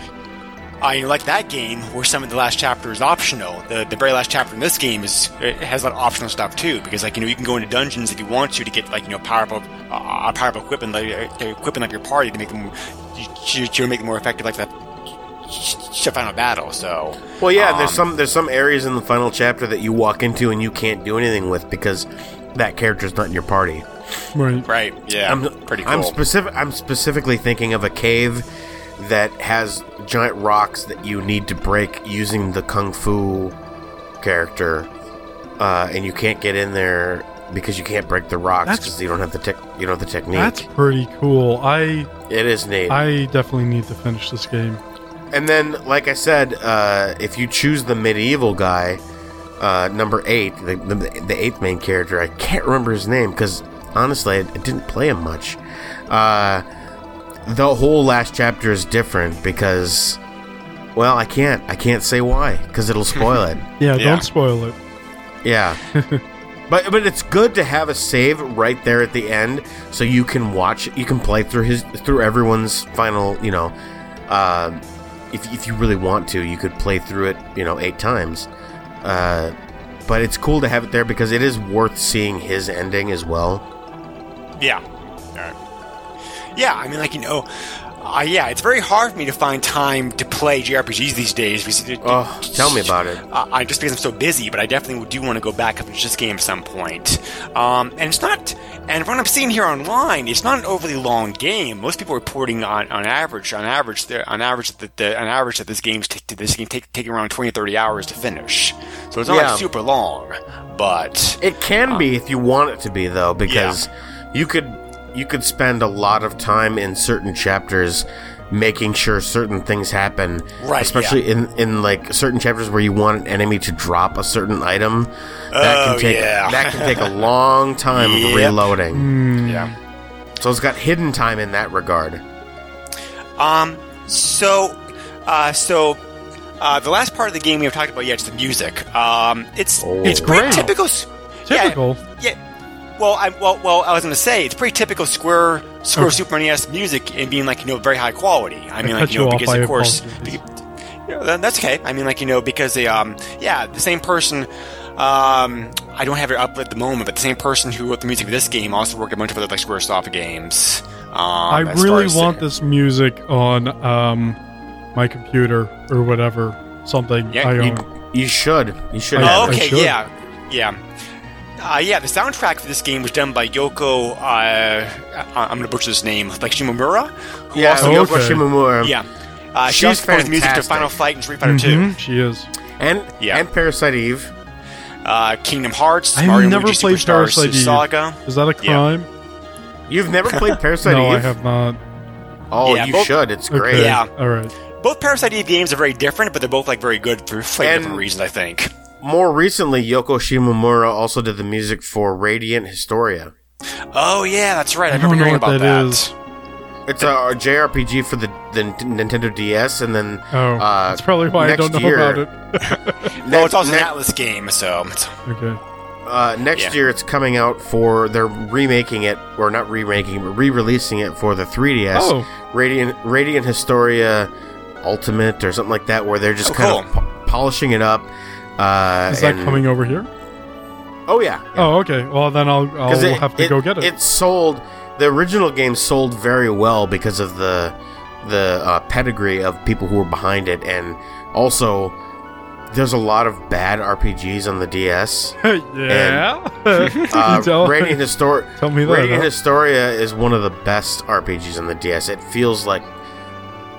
D: uh, you know, like that game where some of the last chapter is optional. The the very last chapter in this game is it has a lot of optional stuff too, because like you know you can go into dungeons if you want to to get like you know powerful uh, powerful equipment like uh, equipment of your party to make them to, to make them more effective like that final battle. So
A: Well, yeah, and there's
D: Um,
A: some there's some areas in the final chapter that you walk into and you can't do anything with because that character's not in your party.
E: Right.
D: right, yeah,
A: I'm
D: pretty cool.
A: I'm specific. I'm specifically thinking of a cave that has giant rocks that you need to break using the kung fu character, uh, and you can't get in there because you can't break the rocks because you don't have the tech. You don't have the technique.
E: That's pretty cool. I
A: it is neat.
E: I definitely need to finish this game.
A: And then, like I said, uh, if you choose the medieval guy, uh, number eight, the, the, the eighth main character, I can't remember his name because honestly, I, I didn't play him much. Uh, the whole last chapter is different because, well, I can't, I can't say why because it'll spoil it.
E: Yeah,
D: Yeah.
E: don't spoil it.
A: Yeah. But, but it's good to have a save right there at the end, so you can watch, you can play through his through everyone's final, you know, uh, if, if you really want to, you could play through it, you know, eight times. Uh, but it's cool to have it there because it is worth seeing his ending as well.
D: Yeah. Yeah, I mean, like you know, uh, yeah, it's very hard for me to find time to play JRPGs these days. Because
A: Oh, tell me about it.
D: uh, I just because I'm so busy, but I definitely do want to go back up and this game at some point. Um, and it's not, and from what I'm seeing here online, it's not an overly long game. Most people are reporting on, on average, on average, on average that the, on average that this game's t- this game take taking around 20 or 30 hours to finish. So it's not
A: Yeah.
D: like super long, but
A: It can be if you want it to be though, because you could you could spend a lot of time in certain chapters making sure certain things happen.
D: Right,
A: Especially in, in like certain chapters where you want an enemy to drop a certain item. That
D: Oh,
A: can take
D: yeah.
A: that can take a long time of
D: Yep.
A: reloading.
D: yeah.
A: So it's got hidden time in that regard.
D: Um, so, uh, so, uh, the last part of the game we have talked about yet is the music. Um, it's
A: Oh.
D: it's
E: It's
D: pretty
E: great.
D: typical.
E: Typical.
D: Yeah. yeah. Well, I well well I was gonna say it's pretty typical Square Square
E: Okay.
D: Super NES music and being like you know very high quality. I mean like you
E: you
D: know
E: off,
D: because of course. be- you know, that's okay. I mean, like you know, because they, um, yeah, the same person. Um, I don't have it up at the moment, but the same person who wrote the music for this game also worked a bunch of other like SquareSoft games. Um,
E: I really want
D: the-
E: this music on um, my computer or whatever. Something
D: Yeah,
E: I
A: You,
E: own.
A: you should. You should
E: Oh,
A: have
D: Oh,
A: it.
D: Okay,
E: should.
D: yeah, yeah. Uh, yeah, the soundtrack for this game was done by Yoko. Uh, I- I'm going to butcher this name, like Shimomura. Who
A: Yeah,
D: also,
E: Oh,
A: Yoko
E: okay.
A: Shimomura.
D: yeah. Uh, she
A: She's
D: also composed music to. Final Fight and Street Fighter
E: Mhm, She is.
A: And
D: Yeah.
A: and Parasite Eve.
D: uh, Kingdom Hearts,
E: I've
D: Mario
E: never
D: Luigi
E: played
D: Superstar
E: Parasite Eve.
D: Saga.
E: Is that a
D: Yeah.
E: crime?
A: You've never played Parasite
E: no,
A: Eve?
E: I have not.
A: Oh,
D: Yeah,
A: you
D: both-
A: should. It's great.
E: Okay.
D: Yeah.
E: All right.
D: Both Parasite Eve games are very different, but they're both like very good for slightly different reasons, I think.
A: More recently, Yoko Shimomura also did the music for Radiant Historia.
D: Oh yeah, that's right. I,
E: I
D: remember
E: don't know
D: hearing
E: what
D: about
E: that
D: that.
E: is.
A: It's a, a JRPG for the, the Nintendo DS, and then
E: Oh,
A: uh,
E: that's probably why I don't know
A: year-
E: about it.
D: Well, it's also
A: ne-
D: an Atlus game, so it's-
E: okay.
A: uh, next
D: Yeah.
A: year it's coming out for they're remaking it or not remaking but re-releasing it for the 3DS.
E: Oh.
A: Radiant Radiant Historia Ultimate or something like that, where they're just
D: Oh,
A: kind
D: cool.
A: of po- polishing it up. Uh,
E: Is that
A: and-
E: coming over here?
A: Oh yeah,
E: Oh, okay. Well, then I'll I'll
A: it,
E: have to
A: it-
E: go get it.
A: It sold. The original game sold very well because of the the uh, pedigree of people who were behind it, and also there's a lot of bad RPGs on the DS.
E: yeah.
A: Uh,
E: tell,
A: Radiant Histor-
E: tell me that.
A: Radiant
E: huh?
A: Historia is one of the best RPGs on the DS. It feels like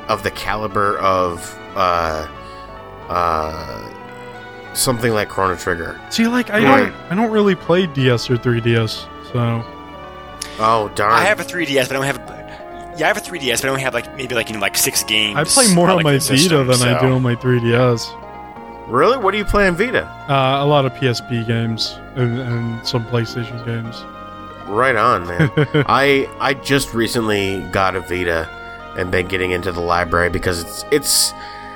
A: of the caliber of uh, uh, something like Chrono Trigger.
E: See, like I
A: Right.
E: don't I don't really play DS or 3DS, so
A: Oh darn!
D: I have a 3DS, but I don't have. A Yeah, I have a 3DS, but I only have like maybe like you know like six games.
E: I play more on
D: like,
E: my
D: the system,
E: Vita than I do on my 3DS.
A: really. What do you play on Vita?
E: Uh, a lot of PSP games and, and some PlayStation games.
A: Right on, man. I I just recently got a Vita and been getting into the library because it's it's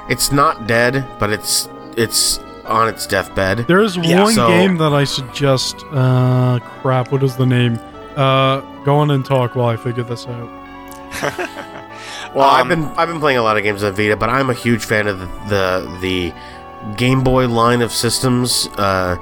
A: it's not dead, but it's it's on its deathbed.
E: There is
D: Yeah,
E: one
A: so-
E: game that I suggest. Uh, crap, what is the name? Uh, go on and talk while I figure this out.
A: Well, I've
D: Um,
A: been I've been playing a lot of games on Vita, but I'm a huge fan of the the, the Game Boy line of systems, uh,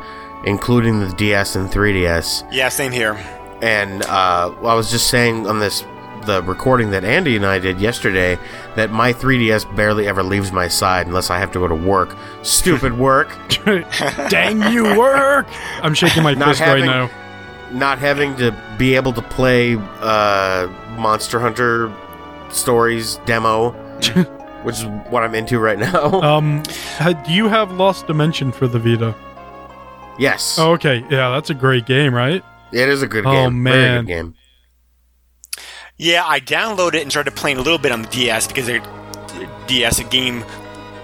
A: including the DS and 3DS.
D: Yeah, same here.
A: And uh, I was just saying on this the recording that Andy and I did yesterday that my 3DS barely ever leaves my side unless I have to go to work. Stupid work.
E: Dang you, work! I'm shaking my
A: Not
E: fist
A: having-
E: right now.
A: Not having to be able to play uh, Monster Hunter stories demo, which is what I'm into right now.
E: Um, do you have Lost Dimension for the Vita?
A: yes,
E: Oh, okay. Yeah, that's a great game, right?
A: it is a good
E: Oh,
A: game. Very
E: man.
A: good game.
D: Yeah, I downloaded it and started playing a little bit on the DS because their DS a game.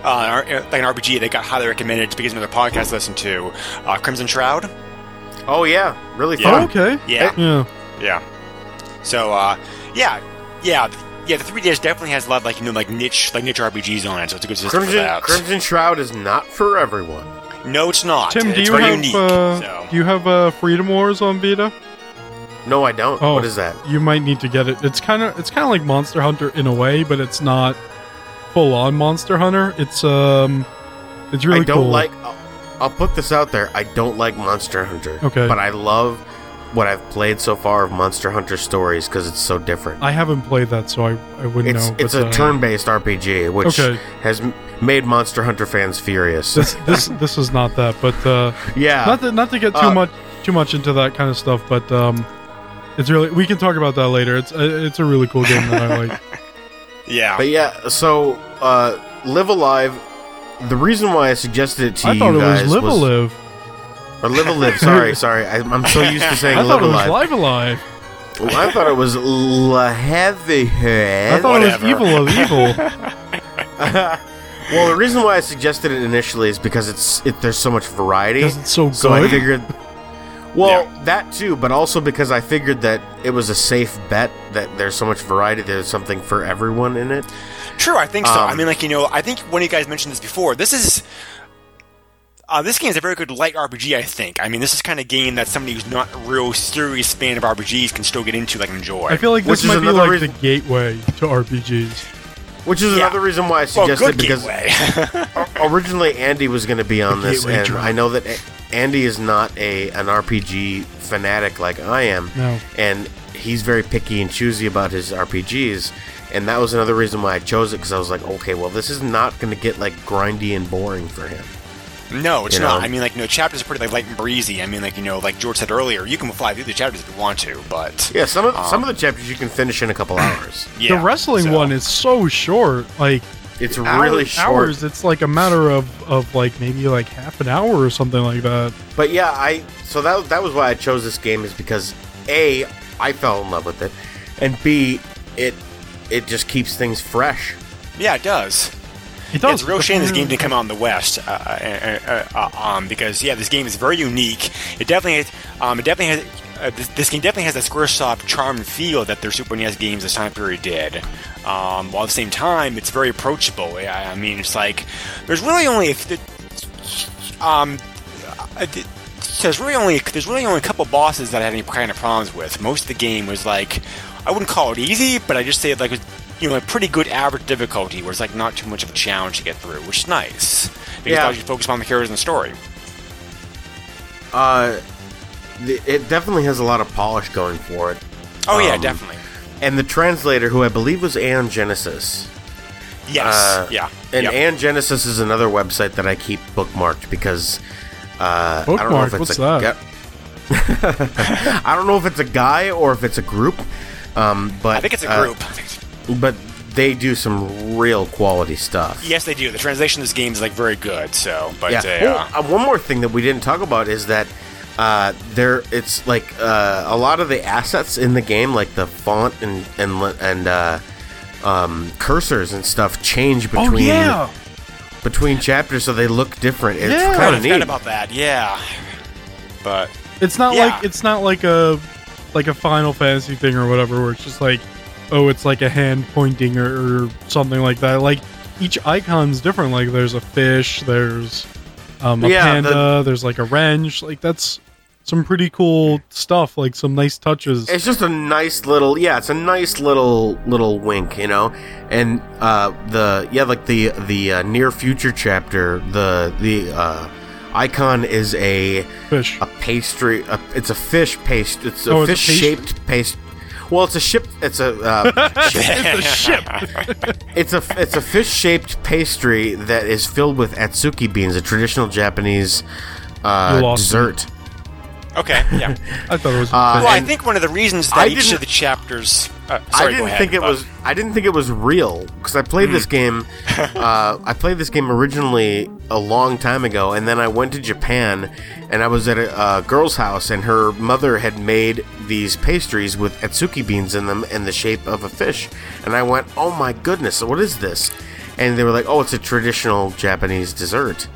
D: Uh, like an RPG, they got highly recommended because of another podcast I listened to, uh, Crimson Shroud.
A: Oh yeah, really
D: Yeah.
E: Oh, okay.
D: Yeah,
E: Yeah.
D: yeah. So, uh, yeah, yeah, yeah. The 3DS definitely has a lot of like you know like niche like niche RPGs on it, so it's a good system for
A: Crimson
D: that.
A: Crimson Shroud is not for everyone.
D: No, it's not.
E: Tim,
D: it's
E: do you
D: very
E: have
D: unique.
E: uh,
D: so.
E: do you have uh, Freedom Wars on Vita?
A: No, I don't.
E: Oh.
A: What is that?
E: You might need to get it. It's kind of it's kind of like Monster Hunter in a way, but it's not full on Monster Hunter. It's um, it's really
A: I don't
E: cool.
A: like. I'll, I'll put this out there. I don't like Monster Hunter.
E: Okay.
A: But I love what I've played so far of Monster Hunter Stories because it's so different.
E: I haven't played that, so I, I wouldn't
A: It's
E: know.
A: it's a
E: uh,
A: turn-based RPG, which
E: Okay.
A: has made Monster Hunter fans furious.
E: This this this is not that, but uh,
A: yeah,
E: not to, not to get too
A: Uh,
E: much too much into that kind of stuff, but um, it's really we can talk about that later. It's uh, it's a really cool game that I like.
D: Yeah.
A: But yeah, so uh, Live Alive. The reason why I suggested it to
E: I
A: you
E: thought it
A: guys
E: was Live a Live.
A: or Live a Live. Sorry, sorry. I, I'm so used to saying
E: I
A: Live
E: thought it was
A: Alive.
E: Live Alive.
A: Well, I thought it was La Heavy
E: I thought
D: Whatever.
E: it was Evil of Evil.
A: Well, the reason why I suggested it initially is because it's it, there's so much variety.
E: Because it's so
A: So I
E: good.
A: figured. Well,
D: Yeah.
A: that too, but also because I figured that it was a safe bet that there's so much variety. There's something for everyone in it.
D: True, I think so.
A: Um,
D: I mean, like you know, I think one of you guys mentioned this before. This is. Uh, this game is a very good light RPG, I think. I mean, this is kind of game that somebody who's not a real serious fan of RPGs can still get into, like enjoy.
E: I feel like
A: Which
E: this
A: is
E: might be like
A: reason-
E: the gateway to RPGs.
A: Which is
D: Yeah.
A: another reason why I suggested
D: good
A: because originally Andy was going to be on this, and
E: drug.
A: I know that Andy is not a an RPG fanatic like I am,
E: No.
A: and he's very picky and choosy about his RPGs. And that was another reason why I chose it because I was like, okay, well, this is not going to get like grindy and boring for him.
D: No, it's
A: You
D: not.
A: know?
D: I mean, like you know, chapters are pretty like light and breezy. I mean, like you know, like George said earlier, you can fly through the chapters if you want to, but
A: Yeah, some of some of the um, chapters you can finish in a couple hours.
D: yeah,
E: the wrestling
D: so-
E: one is so short. Like
A: It's
E: hour-
A: really short.
E: hours. It's like a matter of of like maybe like half an hour or something like that.
A: But yeah, I so that that was why I chose this game is because a I fell in love with it, and b it it just keeps things fresh.
D: Yeah, it does.
E: It does.
D: it's a real shame this game didn't come out in the West, uh, uh, uh, uh, um, because yeah, this game is very unique. It definitely, has, um, it definitely has. Uh, this, this game definitely has that SquareSoft charm and feel that their Super NES games this time period did. Um, while at the same time, it's very approachable. I, I mean, it's like there's really only um, uh, there's really only there's really only a couple bosses that I had any kind of problems with. Most of the game was like I wouldn't call it easy, but I just say it like it was, you know a pretty good average difficulty, where it's like not too much of a challenge to get through, which is nice because
A: Yeah.
D: it allows you to focus on the characters and the story.
A: Uh, th- it definitely has a lot of polish going for it,
D: Oh yeah,
A: Um,
D: definitely.
A: and the translator, who I believe was Aeon Genesis.
D: Yes,
A: Uh,
D: yeah,
A: And
D: yep.
A: Aeon Genesis is another website that I keep bookmarked because uh, I don't know if it's
E: What's
A: a
E: that?
A: gu- I don't know if it's a guy or if it's a group. Um, but
D: I think it's a
A: uh,
D: group.
A: But they do some real quality stuff.
D: yes, they do. The translation of this game is like very good. So, but
A: Yeah.
D: uh,
A: Oh, uh, one more thing that we didn't talk about is that uh, there it's like uh, a lot of the assets in the game, like the font and and and uh, um, cursors and stuff, change
E: Oh
A: between
E: yeah.
A: between chapters, so they look different. It's
E: Yeah.
A: Kind of
D: forgot
A: neat.
D: about that. Yeah, but
E: It's not
D: Yeah.
E: like it's not like a like a Final Fantasy thing or whatever, where it's just like, oh, it's like a hand pointing or, or something like that. Like each icon's different. Like there's a fish, there's um, a
A: Yeah,
E: panda,
A: the-
E: there's like a wrench. Like that's some pretty cool stuff. Like some nice touches.
A: It's just a nice little, yeah. It's a nice little little wink, you know. And uh, the yeah, like the the uh, near future chapter, the the uh, icon is a
E: Fish.
A: a pastry. A, it's a fish paste. It's a
E: Oh, it's a
A: fish shaped paste. Well, it's a ship. It's a uh,
E: it's a ship.
A: it's a it's a fish shaped pastry that is filled with atsuki beans, a traditional Japanese uh,
E: You lost me.
A: dessert.
D: okay, yeah.
E: I thought it was.
A: Uh.
D: Well, I think one of the reasons that
A: I
D: each of the chapters. Uh,
A: I
D: sorry, go
A: didn't
D: ahead,
A: think it
D: but-
A: was. I didn't think it was real because I played
D: Hmm.
A: this game. Uh, I played this game originally a long time ago, and then I went to Japan, and I was at a uh, girl's house, and her mother had made these pastries with atsuki beans in them in the shape of a fish, and I went, "Oh my goodness, what is this?" And they were like, "Oh, it's a traditional Japanese dessert."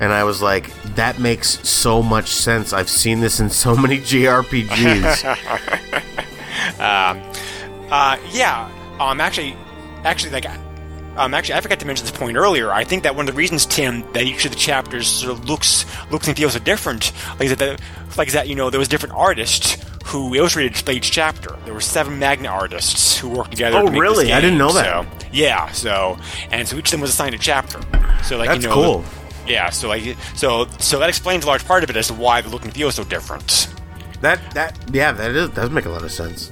A: And I was like, that makes so much sense. I've seen this in so many JRPGs.
D: Uh, yeah. Um, actually, actually, like, um, actually, I forgot to mention this point earlier. I think that one of the reasons, Tim, that each of the chapters sort of looks looks and feels so different, like is that, the, like is that you know there was different artists who illustrated each chapter. There were seven manga artists who worked together.
A: Oh,
D: to make
A: really?
D: This
A: I didn't know that.
D: So, yeah. So, and so each of them was assigned a chapter. So, like,
A: That's
D: you know,
A: cool.
D: Yeah. So, like, so so that explains a large part of it as to why the look and feel is so different.
A: That that yeah, that is does make a lot of sense.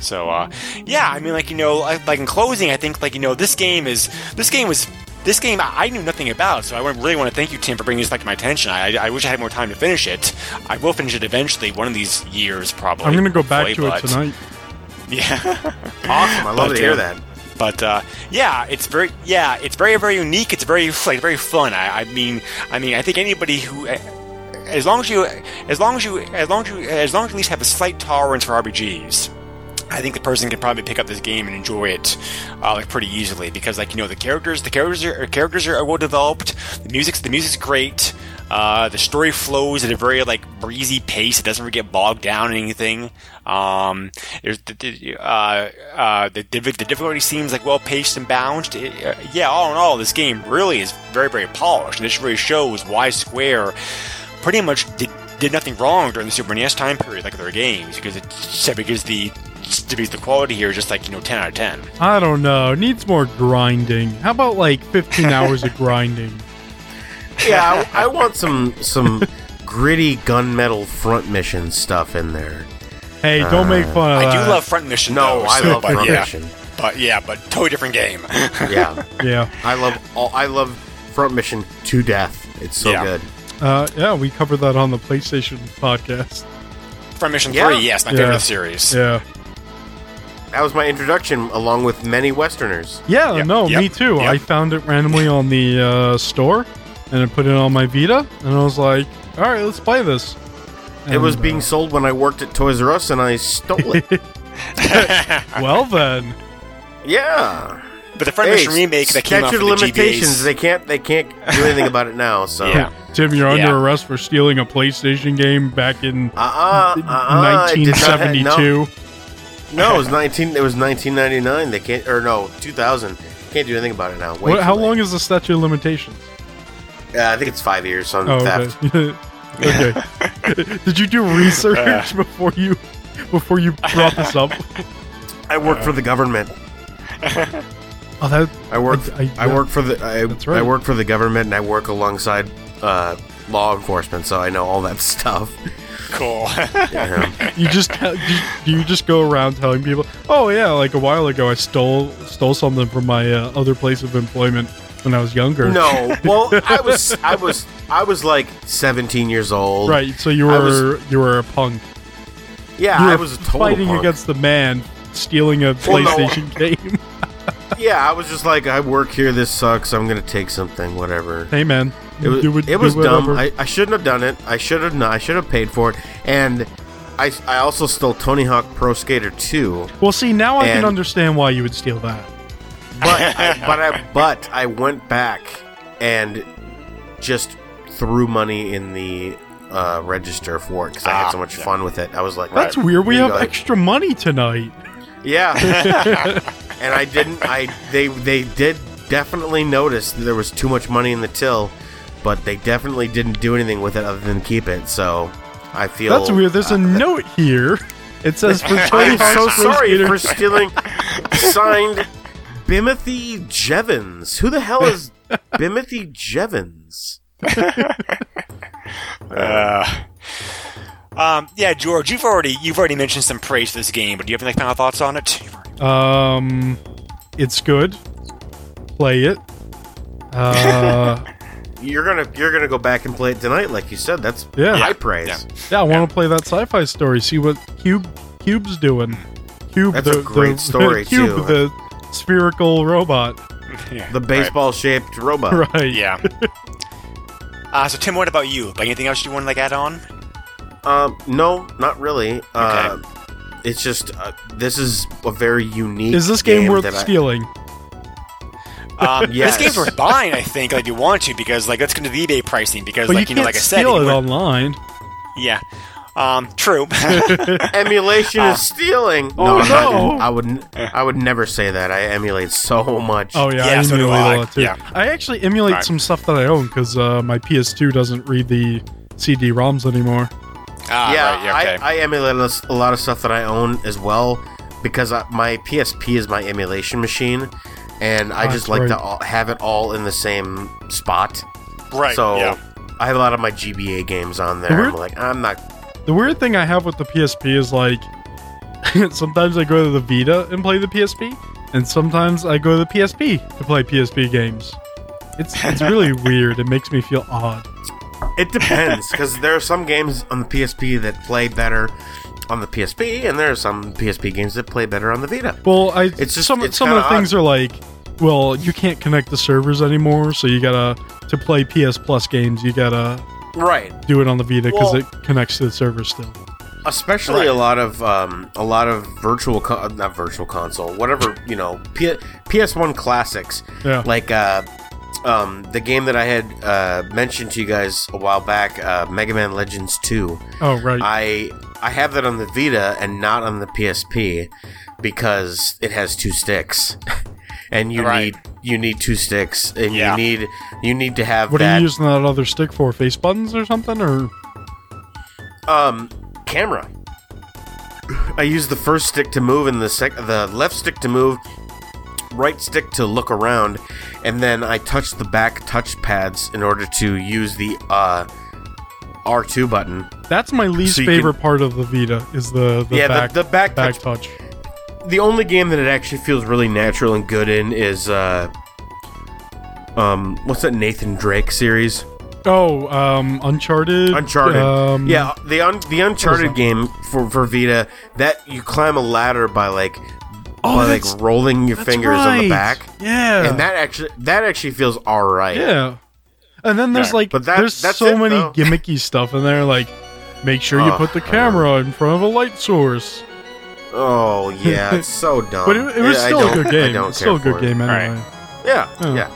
D: So, uh, yeah, I mean, like you know, like, like in closing, I think like you know, this game is this game was this game I knew nothing about, so I really want to thank you, Tim, for bringing this back to my attention. I, I wish I had more time to finish it. I will finish it eventually, one of these years, probably.
E: I'm gonna go back
D: hopefully,
E: to it tonight.
D: Yeah.
A: Awesome. I love
D: But,
A: to hear
D: uh,
A: that.
D: But uh, yeah, it's very yeah, it's very very unique. It's very like very fun. I, I mean, I mean, I think anybody who, as long as you, as long as you, as long as you, as long as you at least have a slight tolerance for RPGs. I think the person can probably pick up this game and enjoy it uh, like pretty easily because like you know the characters the characters are characters are well developed. The music's the music's great. Uh, the story flows at a very like breezy pace. It doesn't really get bogged down in anything. Um, the, uh, uh, the, the difficulty seems like well paced and balanced. It- uh, yeah all in all this game really is very very polished and this really shows why Square pretty much did, did nothing wrong during the Super NES time period, like their games, because it because the because the quality here just like you know ten out of ten.
E: I don't know. Needs more grinding. How about like 15 hours of grinding?
A: Yeah, I, I want some some gritty gunmetal front mission stuff in there.
E: Hey, don't make fun of
D: I do love Front Mission.
A: No,
D: though,
A: I
D: so-
A: love
D: but
A: front
D: yeah,
A: mission.
D: but yeah, but totally different game.
A: Yeah,
E: Yeah.
A: I love all. I love front mission to death. It's so
D: Yeah.
A: good.
E: Uh, yeah, we covered that on the PlayStation podcast.
D: Front Mission
A: Yeah.
D: Three, yes, my
E: Yeah.
D: favorite of the series.
E: Yeah.
A: That was my introduction, along with many Westerners.
E: Yeah,
D: Yep,
E: no,
D: yep,
E: me too.
D: yep.
E: I found it randomly on the uh, store and I put it on my Vita and I was like, all right, let's play this.
A: it was being
E: uh,
A: sold when I worked at Toys R Us, and I stole it.
E: well, then.
A: yeah.
D: But the Front
A: Hey,
D: remake that came out for
A: of
D: the
A: limitations.
D: GBA's,
A: They can't. They can't do anything about it now. So.
D: Yeah.
E: Tim, you're
D: Yeah.
E: under arrest for stealing a PlayStation game back in
A: Uh uh. uh,
E: 1972.
A: No, it was nineteen. It was nineteen ninety nine. They can't. Or no, two thousand. Can't do anything about it now. Way
E: What, how
A: late.
E: long is the statute of limitations?
A: Uh, I think it's five years on
E: Oh,
A: theft.
E: okay. okay. Did you do research before you before you brought this up?
A: I work for the government.
E: Oh, that
A: I work.
E: I-
A: I,
E: I-
A: work for the. I,
E: That's right.
A: I work for the government, and I work alongside uh, law enforcement, so I know all that stuff.
D: Cool.
E: You just tell- you, you just go around telling people, "Oh yeah, like a while ago, I stole stole something from my uh, other place of employment when I was younger."
A: no, well, I was. I was. I was like seventeen years old.
E: right. So you were
A: was-
E: you were a punk.
A: Yeah,
E: You were
A: I was a total
E: fighting
A: punk.
E: against the man stealing a
A: Well, no.
E: PlayStation game.
A: Yeah, I was just like, I work here. This sucks. I'm gonna take something. Whatever.
E: hey man,
A: It was,
E: do what-
A: it
E: do
A: was dumb. I, I shouldn't have done it. I should have not. I should have paid for it. And I, I also stole Tony Hawk Pro Skater 2.
E: well, see, now I can
A: and-
E: understand why you would steal that.
A: But I, but I but I went back and just threw money in the uh, register for it because I had
D: Ah,
A: so much
D: yeah.
A: fun with it. I was like,
E: That's
A: "Right,
E: weird. We
A: here you
E: have
A: go."
E: extra money tonight.
A: Yeah. and I didn't. I they they did definitely notice that there was too much money in the till, but they definitely didn't do anything with it other than keep it. So I feel
E: That's weird. There's a note here. It says for Tony
A: I'm so sorry for stealing. Signed, Bimothy Jevons. Who the hell is Bimothy Jevons?
D: Uh, um, yeah, George, you've already you've already mentioned some praise for this game, but do you have any final thoughts on it?
E: Um, it's good. Play it. Uh,
A: You're gonna you're gonna go back and play it tonight, like you said. That's
E: Yeah.
A: high praise.
D: yeah.
E: yeah, I want to play that sci-fi story. See what Cube Cube's doing. Cube,
A: That's
E: the,
A: a great
E: the,
A: story,
E: Cube,
A: too.
E: the spherical robot.
D: Yeah,
A: The baseball shaped robot.
E: Right.
D: Yeah. Uh, so Tim, what about you? Like anything else you want to like add on?
A: Um, no, not really. Uh, it's just uh, this is a very unique.
E: Is this game, worth
A: that I-
E: stealing?
D: Um,
A: Yes.
D: This game's worth buying, I think, like if you want to, because like let's go to the eBay pricing, because
E: But
D: like
E: you
D: you know,
E: can't
D: like I said,
E: steal it
D: can-
E: online.
D: yeah. Um, true.
A: Emulation
D: Ah.
A: is stealing.
E: Oh,
A: I'm not-
E: no.
A: I would. n- I would never say that. I emulate so much.
E: Oh yeah,
D: Yeah,
E: I
D: so
E: emulate
D: I.
E: a lot too.
D: Yeah.
E: I actually emulate
D: Right.
E: some stuff that I own because uh, my PS2 doesn't read the CD-ROMs anymore.
D: ah,
A: yeah,
D: right, yeah, okay.
A: I, I emulate a lot of stuff that I own as well because I, my PSP is my emulation machine, and I
E: Oh,
A: just
E: that's
A: like to all, have it all in the same spot.
D: right.
A: So
D: yeah.
A: I have a lot of my GBA games on there.
E: The weird-
A: I'm like, I'm not.
E: The The weird thing I have with the PSP is like sometimes I go to the Vita and play the PSP, and sometimes I go to the PSP to play PSP games. It's it's really weird. It makes me feel odd.
A: It depends because there are some games on the PSP that play better on the PSP, and there are some PSP games that play better on the Vita.
E: Well, I
A: It's just-
E: some
A: it's
E: some of the
A: kinda
E: things are like, well, you can't connect the servers anymore, so you gotta to play PS Plus games, you gotta
A: Right.
E: do it on the Vita because
A: Well-
E: it connects to the server still.
A: especially
D: Right.
A: a lot of um, a lot of virtual co- not virtual console whatever you know P- ps1 classics
E: Yeah.
A: like uh, um, the game that i had uh, mentioned to you guys a while back uh, mega man legends 2
E: Oh right.
A: i i have that on the vita and not on the psp because it has two sticks and you
D: Right.
A: need you need two sticks and
D: Yeah.
A: you need you need to have
E: what
A: that
E: are you using that other stick for? Face buttons or something? Or
A: Um, camera. I use the first stick to move and the sec- the left stick to move, right stick to look around, and then I touch the back touch pads in order to use the uh R2 button.
E: that's my least
A: So
E: favorite
A: can-
E: part of the Vita is the, the
A: Yeah, the-
E: back
A: the back
E: back
A: touch-
E: touch.
A: The only game that it actually feels really natural and good in is uh um what's that Nathan Drake series?
E: Oh, um, Uncharted.
A: Uncharted.
E: Um,
A: yeah, the un- the Uncharted game for for Vita that you climb a ladder by like
E: Oh,
A: by like rolling your
E: that's
A: fingers on the back.
E: Yeah.
A: and that actually that actually feels all right.
E: Yeah. And then there's
D: Yeah,
E: like
A: but that-
E: there's
A: that's
E: so
A: it,
E: many
A: though.
E: gimmicky stuff in there like make sure you put the
A: I
E: camera in front of a light source.
A: Oh yeah, it's so dumb.
E: But it, it was
A: Yeah,
E: still a good game.
A: don't
E: It's still a good
A: for it.
E: game
D: Right.
E: anyway.
A: Yeah,
E: Oh.
A: yeah.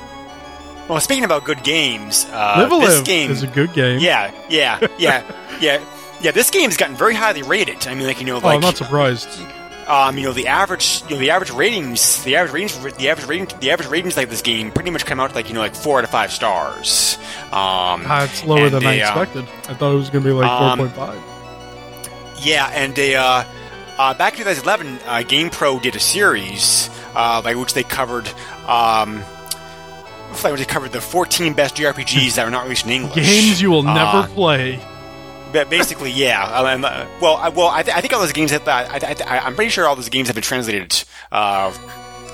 D: Well, speaking about good games, uh,
E: Live a
D: this game
E: is a good game.
D: Yeah, yeah, yeah, yeah, yeah. This game's gotten very highly rated. I mean, like you know,
E: Oh,
D: like
E: I'm not surprised.
D: Um, you know, the average, you know, the average ratings, the average ratings, the average rating, the average ratings like this game pretty much come out like you know like four out of five stars. Um,
E: Ah, it's lower than I
D: they, uh,
E: expected. I thought it was going to be like
D: um,
E: 4.5.
D: Yeah, and they uh, uh, back in 2011, uh, GamePro did a series uh, by which they covered. Um, they covered the 14 best JRPGs that were not released in English.
E: Games you will
D: Uh,
E: never play.
D: Ba- Basically, yeah. Uh, and, uh, well, I, well, I, th- I think all those games have. I, I, I, I'm pretty sure all those games have been translated uh,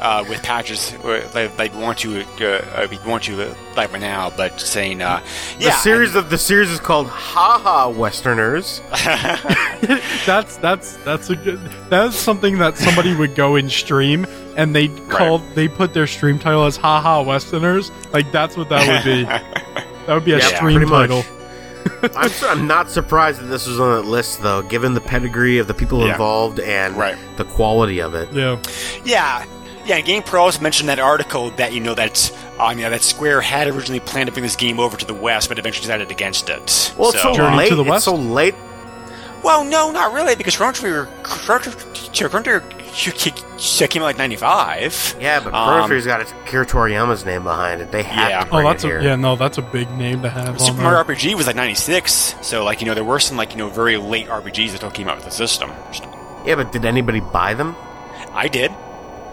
D: uh, with patches. uh, Like, like want you, uh, uh, want you uh, like right now, but saying, uh,
A: The
D: yeah.
A: series of the series is called Haha Westerners.
E: That's that's that's a good. That's something that somebody would go and stream, and they call they put their stream title as "Haha Westerners." Like that's what that would be. that would be a
A: Yeah,
E: stream
A: title. much.
E: Title.
A: I'm, su- I'm not surprised that this was on that list, though, given the pedigree of the people
D: Yeah.
A: involved and
D: Right.
A: the quality of it.
E: Yeah.
D: Yeah, yeah. and GamePro also mentioned that article that you know that um, you know, that Square had originally planned to bring this game over to the West, but eventually decided against it.
A: Well, it's so,
E: Journey
A: late.
E: to the
A: It's so late.
D: Well, no, not really, because Chrono Trigger, Chrono Trigger, Chrono Trigger came out like '95.
A: Yeah, but Chrono
D: Um,
A: Trigger's got Akira Toriyama's name behind it. They have
D: Yeah.
A: to
E: Oh,
A: bring
E: that's
A: it
E: a
A: here.
E: yeah. No, that's a big name to have.
D: Super Mario
E: there.
D: RPG was like '96, so like you know there were some like you know very late RPGs that still came out with the system.
A: Yeah, but did anybody buy them?
D: I did.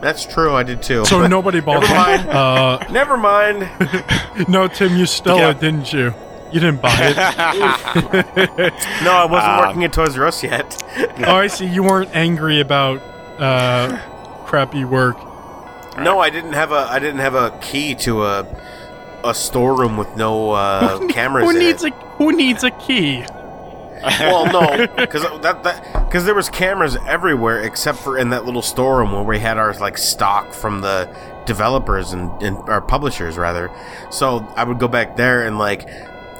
A: That's true. I did too.
E: So nobody bought
A: Never
E: it.
A: mind.
E: Uh,
A: Never mind.
E: no, Tim, you stole
D: Yeah.
E: it, didn't you? You didn't buy it.
A: No, I wasn't
D: Um,
A: working at Toys R Us yet.
E: oh, I see. You weren't angry about uh, crappy work.
A: no, I didn't have a. I didn't have a key to a a storeroom with no uh, cameras.
E: Who
A: in
E: needs
A: it.
E: a Who needs a key?
A: Well, no, because that that because there was cameras everywhere except for in that little storeroom where we had our like stock from the developers and, and our publishers rather. So I would go back there and like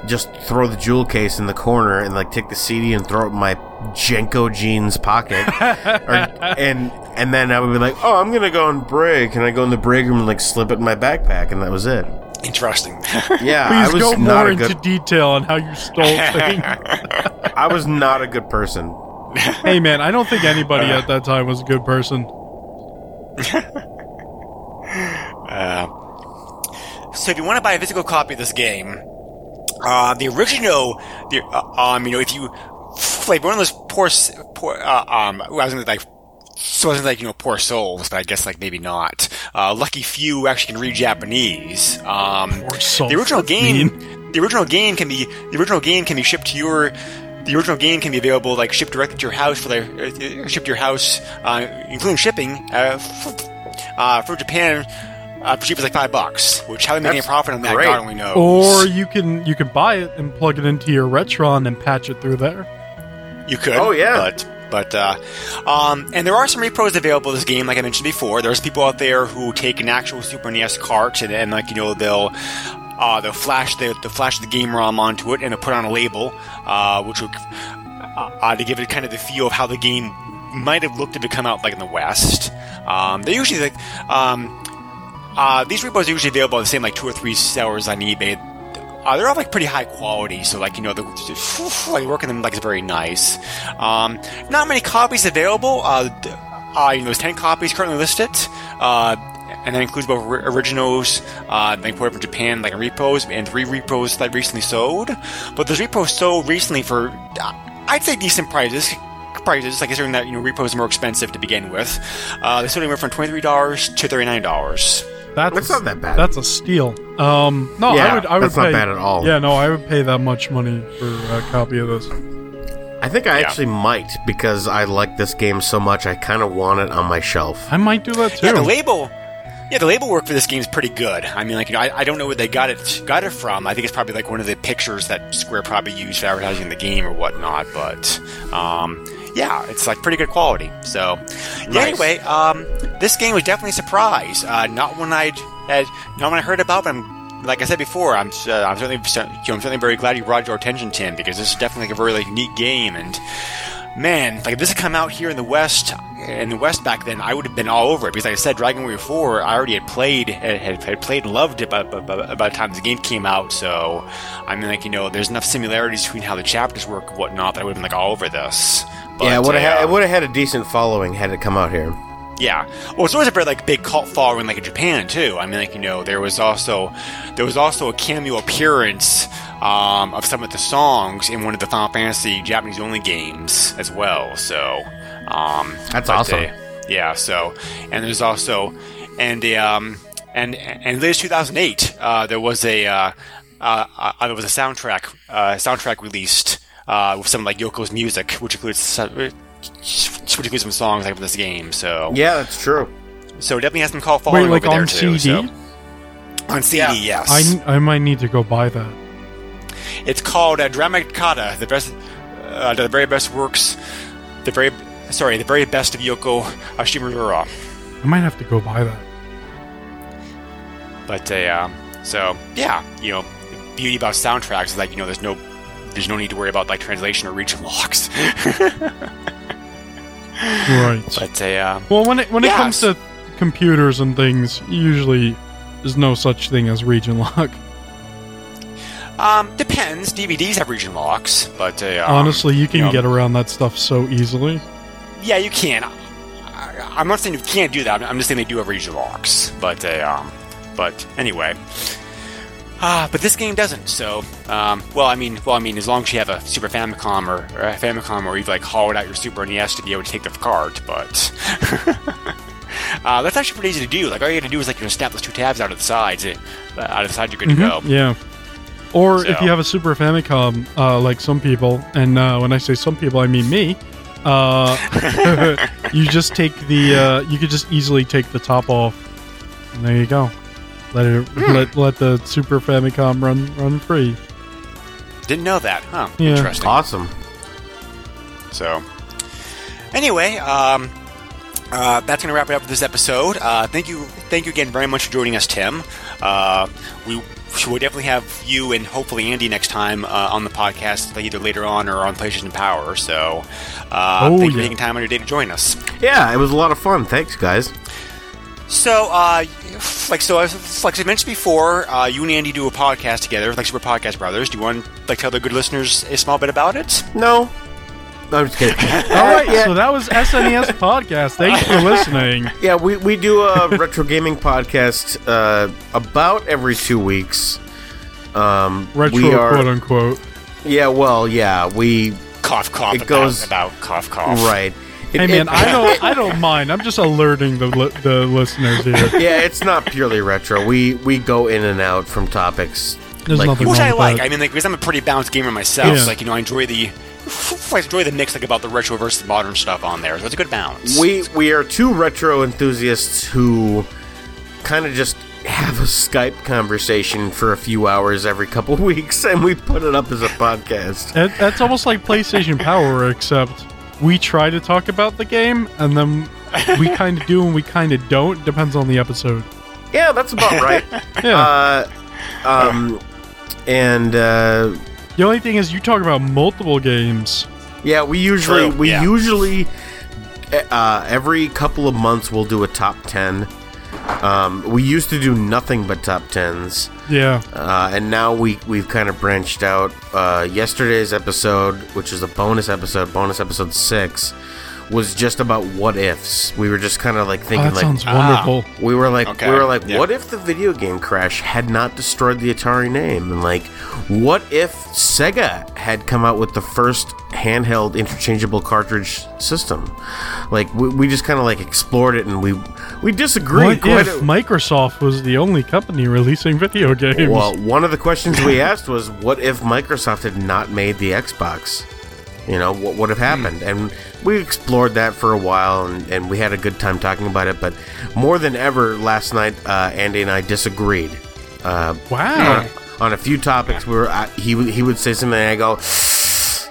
A: just throw the jewel case in the corner and like take the CD and throw it in my JNCO jeans pocket, or, and and then I would be like, oh, I'm gonna go and break, and I go in the break room and like slip it in my backpack, and that was it.
D: Interesting.
A: Yeah, I
E: Please
A: was
E: go
A: not
E: more
A: a
E: into
A: good.
E: detail on how you stole things.
A: I was not a good person.
E: hey, man, I don't think anybody at that time was a good person.
D: Uh, so if you want to buy a physical copy of this game, uh, the original, the, uh, um, you know, if you like one of those poor, poor, uh, um, I was gonna like. So it wasn't like you know poor souls, but I guess like maybe not. Uh, lucky few actually can read Japanese. Um, the original game, the original game can be the original game can be shipped to your the original game can be available like shipped directly to your house for the uh, shipped to your house, uh, including shipping uh, f- uh, for Japan. Uh, for cheap as like five bucks, which how they make any
A: That's
D: profit on that,
A: great.
D: God only knows.
E: Or you can you can buy it and plug it into your Retron and patch it through there.
D: You could.
A: Oh, yeah.
D: But but uh, um, and there are some repros available this game, like I mentioned before. There's people out there who take an actual Super NES cart and, and like you know they'll. Uh, they'll flash the they'll flash the game ROM onto it and they'll put on a label, uh, which will uh, uh, to give it kind of the feel of how the game might have looked if it come out like in the West. Um, they usually like um, uh, these repos are usually available the same like two or three sellers on eBay. Uh, they're all like pretty high quality, so like you know the like working them like is very nice. Um, not many copies available. Uh, uh, you know, there's ten copies currently listed. Uh, and that includes both ori- originals, uh, they imported from Japan, like repos, and three repos that recently sold. But those repos sold recently for, uh, I'd say, decent prices. Prices, like considering that you know repos are more expensive to begin with. Uh, they sold anywhere from twenty three dollars to thirty nine dollars.
E: That's,
A: That's not that bad.
E: That's a steal. Um, no,
A: Yeah,
E: I would. I would
A: that's not
E: pay,
A: bad at all.
E: Yeah, no, I would pay that much money for a copy of this.
A: I think I
D: Yeah.
A: actually might because I like this game so much. I kind of want it on my shelf.
E: I might do that too.
D: Yeah, the label. Yeah, the label work for this game is pretty good. I mean, like you know, I, I don't know where they got it got it from. I think it's probably like one of the pictures that Square probably used for advertising the game or whatnot. But um, yeah, it's like pretty good quality. So yeah,
A: Nice.
D: anyway, um, this game was definitely a surprise. Uh, not when I'd had, not one I heard about, but I'm like I said before, I'm uh, I'm certainly I'm certainly very glad you brought your attention, Tim, because this is definitely like a very like, neat game and man, like if this had come out here in the West, in the West back then, I would have been all over it because, like I said, Dragon Warrior Four, I already had played, had, had played, and loved it by, by, by, by the time the game came out. So, I mean, like you know, there's enough similarities between how the chapters work and whatnot that I would have been like all over this.
A: Yeah, it would have
D: uh,
A: had, it would have had a decent following had it come out here.
D: yeah. Well, it's always a very like big cult following, like in Japan too. I mean, like you know, there was also there was also a cameo appearance um, of some of the songs in one of the Final Fantasy Japanese only games as well. So um,
A: That's awesome.
D: uh, yeah. So and there's also and um, and and latest 2008 uh, there was a uh, uh, uh, there was a soundtrack uh, soundtrack released uh, with some like Yoko's music, which includes. Uh, which includes some songs like from this game, so
A: Yeah, that's true.
D: so it definitely has some call following
E: Wait, like
D: over there
E: on
D: too.
E: CD?
D: So. On CD,
A: Yeah.
D: yes.
E: I, I might need to go buy that.
D: It's called uh, Drammatica, the best, uh, the very best works, the very, sorry, the very best of Yoko Shimomura.
E: I might have to go buy that.
D: But uh, um, so yeah, you know, the beauty about soundtracks is like you know, there's no, there's no need to worry about like translation or region locks.
E: Right.
D: but uh,
E: Well, when it when it comes to computers and things, usually there's no such thing as region lock.
D: um, depends. DVDs have region locks, but uh, um,
E: Honestly, you can
D: you know,
E: get around that stuff so easily.
D: Yeah, you can. I- I'm not saying you can't do that. I'm just saying they do have region locks. But uh, um, but anyway. Ah, but this game doesn't. So, um, well, I mean, well, I mean, as long as you have a Super Famicom or, or a Famicom, or you've like hollowed out your Super NES to be able to take the cart, but uh, that's actually pretty easy to do. Like all you got to do is like you know snap those two tabs out of the sides, uh, out of the side, you're good to go.
E: Yeah. Or if you have a Super Famicom, uh, like some people, and uh, when I say some people, I mean me. Uh, you just take the. Uh, you could just easily take the top off, and there you go. Let it
D: Hmm.
E: let let the Super Famicom run run free.
D: Didn't know that, huh?
E: Yeah.
D: Interesting.
A: Awesome.
D: So, anyway, um, uh, that's going to wrap it up for this episode. Uh, thank you, thank you again very much for joining us, Tim. Uh, we will definitely have you and hopefully Andy next time uh, on the podcast, like, either later on or on PlayStation Power. So, uh,
E: Oh,
D: thank you for taking time out of your day to join us.
A: Yeah, it was a lot of fun. Thanks, guys.
D: So, uh, like so, like I mentioned before, uh, you and Andy do a podcast together, like Super Podcast Brothers. Do you want to like tell the good listeners a small bit about it?
A: No, no, I'm just kidding.
E: All right,
A: yeah,
E: so that was SNES podcast. Thanks for listening.
A: yeah, we we do a retro gaming podcast uh, about every two weeks. Um,
E: Retro,
A: we are,
E: quote unquote.
A: yeah, well, yeah, we
D: Cough, cough.
A: It
D: about,
A: goes-
D: about cough, cough.
A: right. It-
E: Hey man,
A: it-
E: I don't I don't mind. I'm just alerting the li- the listeners here.
A: yeah, it's not purely retro. We we go in and out from topics.
E: There's
A: Like,
E: nothing
D: Which
E: wrong
D: I like.
E: that.
D: I mean, like, because I'm a pretty balanced gamer myself.
E: Yeah.
D: Like, you know, I enjoy the I enjoy the mix like about the retro versus modern stuff on there. So it's a good balance.
A: We we are two retro enthusiasts who kind of just have a Skype conversation for a few hours every couple weeks, and we put it up as a podcast.
E: It, that's almost like PlayStation Power, except we try to talk about the game, and then we kind of do and we kind of don't. Depends on the episode.
A: Yeah, that's about right.
E: Yeah.
A: uh, um, and uh,
E: the only thing is, you talk about multiple games.
A: yeah, we usually
D: True,
A: we
D: yeah.
A: usually uh, every couple of months we'll do a top ten. Um, we used to do nothing but top tens.
E: Yeah.
A: Uh, and now we we've kind of branched out. Uh, yesterday's episode, which is a bonus episode, bonus episode six, was just about what ifs. We were just kind of like
E: Oh,
A: thinking,
E: that
A: like
E: sounds
D: ah.
E: wonderful.
A: we were like,
D: Okay,
A: we were like,
D: yeah.
A: what if the video game crash had not destroyed the Atari name, and like, what if Sega had come out with the first handheld interchangeable cartridge system? Like, we, we just kind of like explored it, and we we disagreed
E: What
A: quite
E: if
A: a-
E: Microsoft was the only company releasing video games?
A: Well, one of the questions we asked was, "What if Microsoft had not made the Xbox? You know, what would have happened?" And we explored that for a while, and, and we had a good time talking about it. But more than ever, last night, uh, Andy and I disagreed uh,
E: wow.
A: on, on a few topics. We were uh, he he would say something, and I go,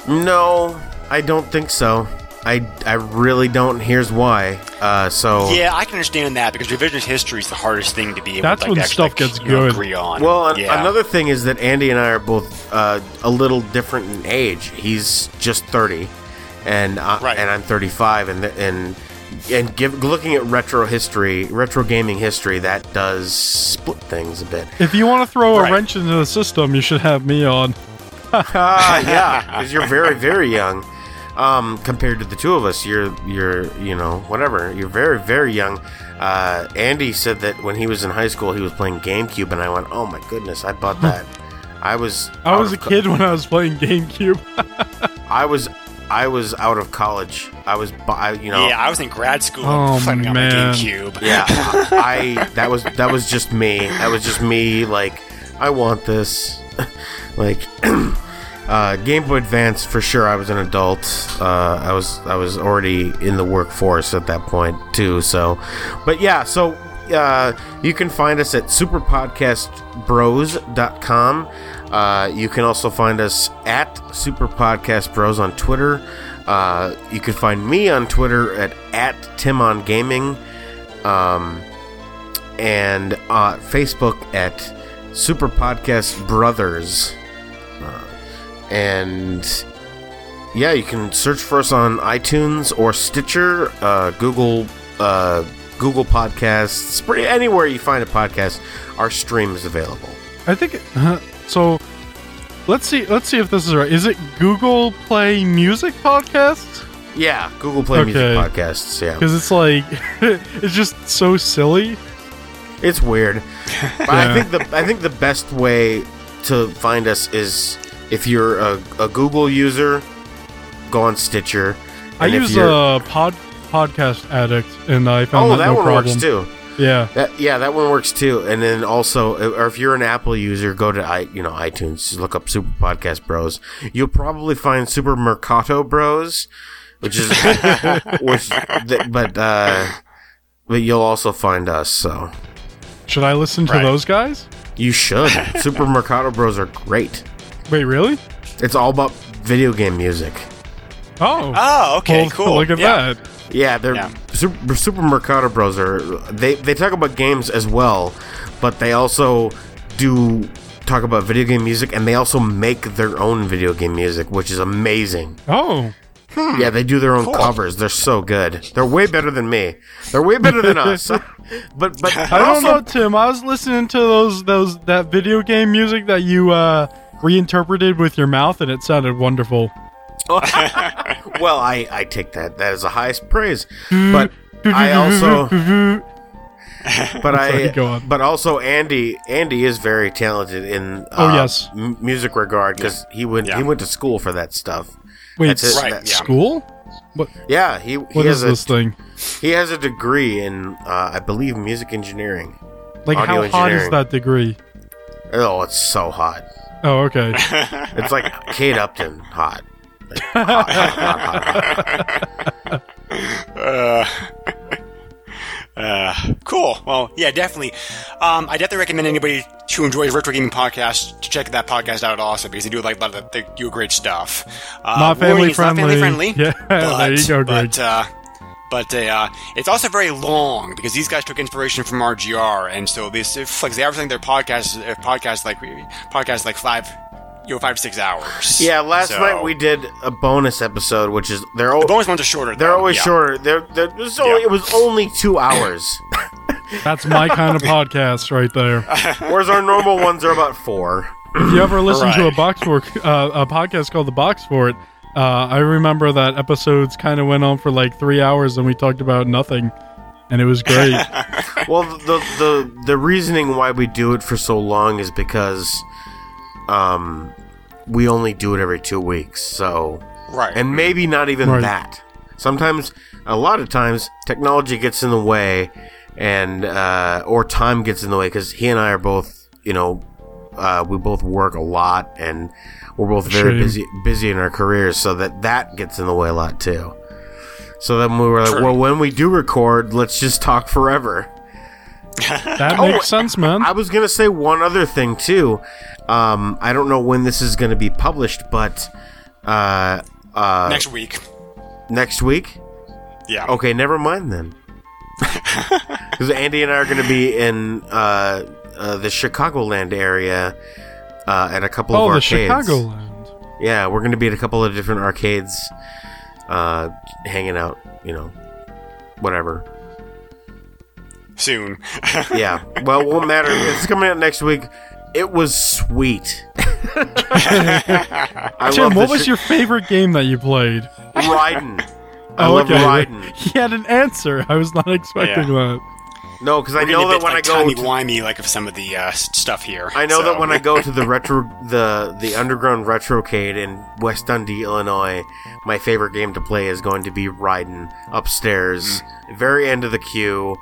A: "No, I don't think so. I I really don't. Here's why." Uh, so
D: Yeah, I can understand that because revisionist history is the hardest thing to be able
E: That's
D: to, like,
E: when
D: to
E: stuff
D: like,
E: gets
D: you know,
E: good.
D: agree on.
A: Well, an-
D: yeah.
A: another thing is that Andy and I are both uh, a little different in age. He's just thirty, and I,
D: Right.
A: and I'm thirty-five, and the- and and give, looking at retro history, retro gaming history, that does split things a bit.
E: If you want to throw a wrench into the system, you should have me on.
A: Ah, yeah, because you're very very young. Um, compared to the two of us, you're you're you know whatever. You're very very young. Uh, Andy said that when he was in high school, he was playing GameCube, and I went, "Oh my goodness, I bought that." I was
E: I was a
A: co-
E: kid when I was playing GameCube.
A: I was I was out of college. I was I, you know
D: yeah, I was in grad school
E: Oh,
D: playing on my
E: man.
D: GameCube.
A: yeah I that was that was just me. That was just me like I want this. like uh, Game Boy Advance for sure. I was an adult. Uh, I was I was already in the workforce at that point too. So, but yeah. So uh, you can find us at superpodcastbros.com. Uh, you can also find us at superpodcastbros on Twitter. Uh, you can find me on Twitter at at timongaming. Um, and Facebook at Super Podcast Brothers. And yeah, you can search for us on iTunes or Stitcher, uh, Google, uh, Google Podcasts, pretty anywhere you find a podcast. Our stream is available.
E: I think uh, so. Let's see. Let's see if this is right. Is it Google Play Music Podcasts?
A: Yeah, Google Play Music
E: Okay.
A: Podcasts. Yeah,
E: Because it's like it's just so silly.
A: It's weird. But I think the I think the best way to find us is if you're a, a Google user, go on Stitcher.
E: I
A: and if
E: use a pod podcast addict, and I found
A: Oh,
E: that,
A: that
E: no
A: one
E: problem.
A: works too.
E: Yeah.
A: That yeah, that one works too. And then also, or if you're an Apple user, go to i you know iTunes, look up Super Podcast Bros. You'll probably find Super Marcato Bros, which is which, th- but uh, but you'll also find us. So
E: Should I listen to
D: Right.
E: those guys?
A: you should. Super Marcato Bros are great.
E: Wait, really?
A: It's all about video game music.
E: Oh.
D: Oh, okay,
E: Well,
D: cool.
E: Look at
D: yeah.
E: that.
A: Yeah, they're
D: Yeah.
A: Super, Super Marcato Bros are they they talk about games as well, but they also do talk about video game music and they also make their own video game music, which is amazing.
E: Oh.
A: Yeah, they do their own covers. They're so good. They're way better than me. They're way better than us. but but
E: I don't know, Tim. I was listening to those those that video game music that you uh reinterpreted with your mouth, and it sounded wonderful.
A: well, I I take that that is the highest praise. But I also but I
E: go on.
A: but also Andy Andy is very talented in uh,
E: Oh, yes.
A: m- music regard because he went
D: Yeah.
A: he went to school for that stuff.
E: Wait,
A: That's it.
D: Right,
A: That-
D: yeah.
E: school? What
A: Yeah, he he
E: what
A: has
E: is
A: a
E: this thing?
A: he has a degree in uh, I believe music engineering.
E: Like how hot is that degree?
A: Oh, it's so hot.
E: Oh, okay.
A: It's like Kate Upton hot.
D: Uh, cool. Well, yeah, definitely. Um, I definitely recommend anybody who enjoys retro gaming podcasts to check that podcast out also because they do like a lot of they do great stuff. Uh,
E: Not family
D: warning, it's not family
E: friendly.
D: friendly.
E: Yeah,
D: but,
E: there you go, Greg.
D: But, uh, but uh, it's also very long because these guys took inspiration from RGR, and so this if, like they average their podcasts uh, podcasts like podcasts like five, you know, five six hours.
A: Yeah, last
D: So-
A: night we did a bonus episode, which is they're all,
D: The bonus ones are shorter.
A: they're
D: though,
A: always
D: yeah.
A: shorter. They're, they're it, was only,
D: Yeah.
A: it was only two hours,
E: That's my kind of podcast right there.
A: whereas our normal ones are about four.
E: If you ever listen to a box for uh, a podcast called The Box Fort, uh, I remember that episodes kind of went on for like three hours and we talked about nothing, and it was great.
A: Well, the the the reasoning why we do it for so long is because, um, we only do it every two weeks. So,
D: Right.
A: and maybe not even
E: Right.
A: that. Sometimes, a lot of times, technology gets in the way, and uh, or time gets in the way because he and I are both, you know, uh, we both work a lot, and we're both very
E: Shame.
A: busy busy in our careers, so that that gets in the way a lot too. So then we were like,
D: True.
A: well, when we do record, let's just talk forever.
E: That makes sense, man.
A: I was gonna say one other thing too. Um, I don't know when this is gonna be published, but uh, uh,
D: next week.
A: next week.
D: Yeah.
A: Okay, never mind then. Because Andy and I are going to be in uh, uh, the Chicagoland area uh, at a couple
E: oh,
A: of
E: the
A: arcades.
E: Chicagoland.
A: Yeah, we're going to be at a couple of different arcades, uh, hanging out. You know, whatever.
D: Soon.
A: Yeah. Well, it won't matter. It's coming out next week. It was sweet. I
E: Tim, what was
A: Chi-
E: your favorite game that you played?
A: Raiden? I
E: Oh,
A: love
E: okay.
A: Raiden.
E: He had an answer. I was not expecting that.
A: No, because I know that
D: bit,
A: when
D: like,
A: I go,
D: timey
A: to,
D: wimey like of some of the uh, stuff here.
A: I know
D: so.
A: that when I go to the retro, the the underground retrocade in West Dundee, Illinois, my favorite game to play is going to be Raiden upstairs, very end of the queue.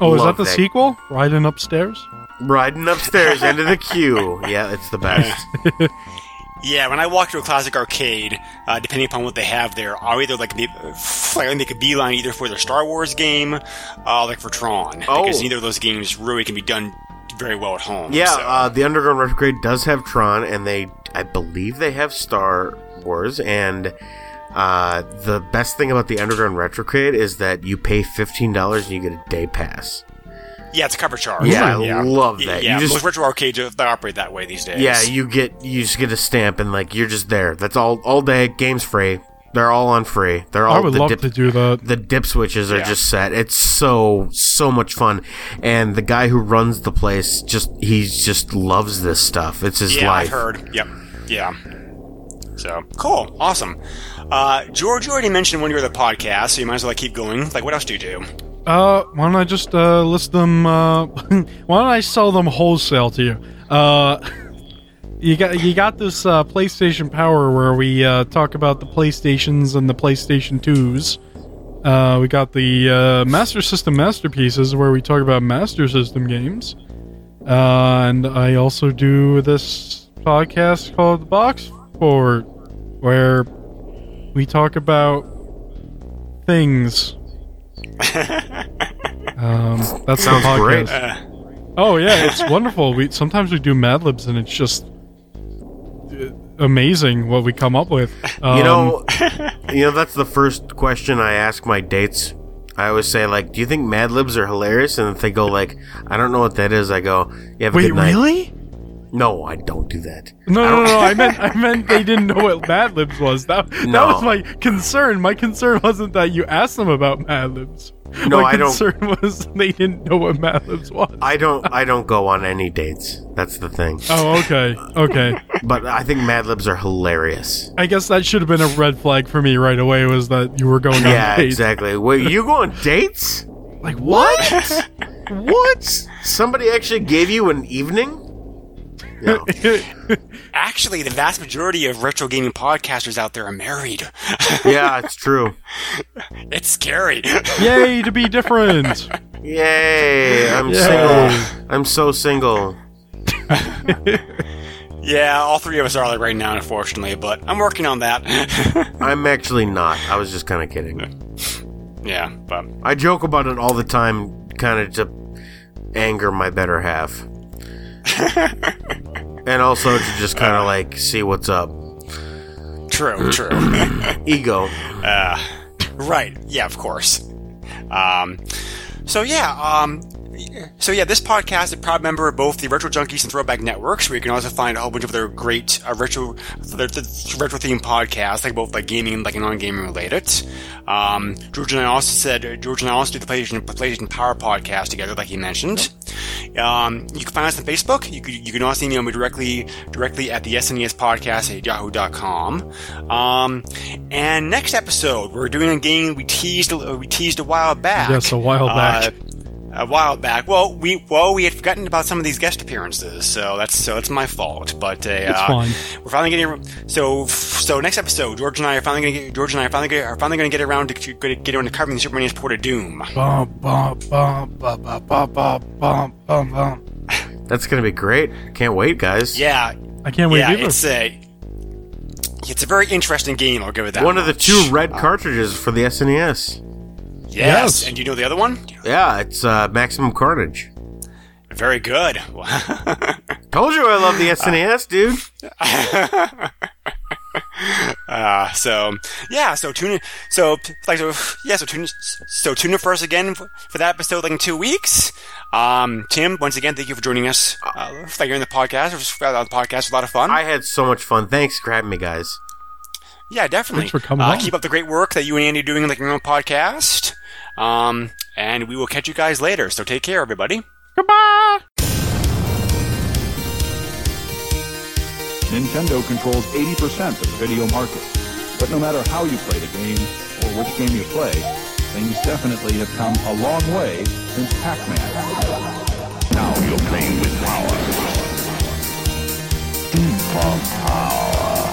E: Oh, is that the
A: that.
E: sequel? Riding upstairs?
A: Riding upstairs, end of the queue. Yeah, it's the best.
D: Yeah, when I walk to a classic arcade, uh, depending upon what they have there, I'll either like make, like make a beeline either for their Star Wars game, uh, like for Tron,
A: Oh.
D: because neither of those games really can be done very well at home.
A: Yeah,
D: so.
A: uh, the underground retrocade does have Tron, and they, I believe, they have Star Wars. And uh, the best thing about the underground retrocade is that you pay fifteen dollars and you get a day pass.
D: Yeah, it's a cover charge.
A: Yeah, I love that.
D: Yeah,
A: You just-
D: most retro arcades they operate that way these days.
A: Yeah, you get you just get a stamp and like you're just there. That's all all day. Games free. They're all on free. They're all
E: I would
A: the
E: love
A: dip,
E: to do that.
A: the dip switches are
D: Yeah.
A: just set. It's so so much fun. And the guy who runs the place just he just loves this stuff. It's his
D: yeah,
A: life.
D: I've heard. Yep. Yeah. So cool, awesome. Uh, George, you already mentioned one of your other podcasts, so you might as well keep going. Like, what else do you do?
E: Uh, why don't I just uh, list them? Uh, why don't I sell them wholesale to you? Uh, you got you got this uh, PlayStation Power where we uh, talk about the PlayStations and the PlayStation Twos. Uh, we got the uh, Master System masterpieces where we talk about Master System games. Uh, and I also do this podcast called The Box Fort, where we talk about things. Um, that's
A: Sounds
E: podcast.
A: great.
E: Oh yeah, it's wonderful. We sometimes we do Mad Libs and it's just uh, amazing what we come up with. Um,
A: You know, you know that's the first question I ask my dates. I always say like, "Do you think Mad Libs are hilarious?" And if they go like, "I don't know what that is," I go, "You have a
E: wait,
A: good night."
E: really?
A: No, I don't do that.
E: No, no, no, no. I meant, I meant they didn't know what Mad Libs was. That, that was my concern. My concern wasn't that you asked them about Mad Libs.
A: No,
E: my
A: I don't-
E: concern was they didn't know what Mad Libs was.
A: I don't. I don't go on any dates. That's the thing.
E: oh, okay, okay.
A: But I think Mad Libs are hilarious.
E: I guess that should have been a red flag for me right away. Was that you were going on
A: Yeah,
E: dates?
A: exactly. Wait, you go on dates?
E: Like what?
A: What? Somebody actually gave you an evening? No.
D: Actually, the vast majority of retro gaming podcasters out there are married.
A: Yeah, it's true.
D: it's scary.
E: Yay to be different.
A: Yay! I'm
E: Yay.
A: single. I'm so single.
D: Yeah, all three of us are like right now, unfortunately, but I'm working on that.
A: I'm actually not. I was just kind of kidding.
D: yeah, but
A: I joke about it all the time, kind of to anger my better half. and also to just kind of like see what's up.
D: true, true.
A: Ego.
D: Right. Yeah, of course. Um, so yeah, um, so yeah, this podcast is a proud member of both the Retro Junkies and Throwback Networks, where you can also find a whole bunch of their great uh, retro, the, the retro themed podcasts, like both like gaming and like non-gaming related. Um, George and I also said George and I also do the PlayStation, PlayStation Power podcast together, like he mentioned. Um, you can find us on Facebook. You can, you can also email me directly directly at the SNES podcast at yahoo.com. Um, and next episode, we're doing a game we teased a- we teased a while back.
E: Yes, a while back.
D: Uh, a while back. Well, we well we had forgotten about some of these guest appearances, so that's so it's my fault. But uh, we're finally getting so so next episode, George and I are finally going to get George and I are finally gonna, are finally going to get around to get, get around to covering Superman's Port of Doom.
E: Bum, bum, bum, bum, bum, bum, bum, bum,
A: That's going to be great. Can't wait, guys.
D: Yeah,
E: I can't wait.
D: Yeah, it's a it's a very interesting game. I'll give it that.
A: One much. of the two red cartridges for the SNES.
D: Yes.
E: Yes.
D: and you know the other one?
A: Yeah, it's uh, Maximum Carnage.
D: Very good.
A: Told you I love the SNES, dude.
D: Uh, so yeah, so tune in. So like so yeah, so tune so tune in for us again for, for that episode like in two weeks. Um, Tim, once again, thank you for joining us. Uh, for you're in the podcast. It was, uh, the podcast was a lot of fun.
A: I had so much fun. Thanks for having me, guys.
D: Yeah, definitely.
E: Thanks for coming
D: uh,
E: on.
D: Keep up the great work that you and Andy are doing like your own podcast. Um, and we will catch you guys later. So take care, everybody.
E: Goodbye.
B: Nintendo controls 80% of the video market. But no matter how you play the game, or which game you play, things definitely have come a long way since Pac-Man. Now you're playing with power. Deep power.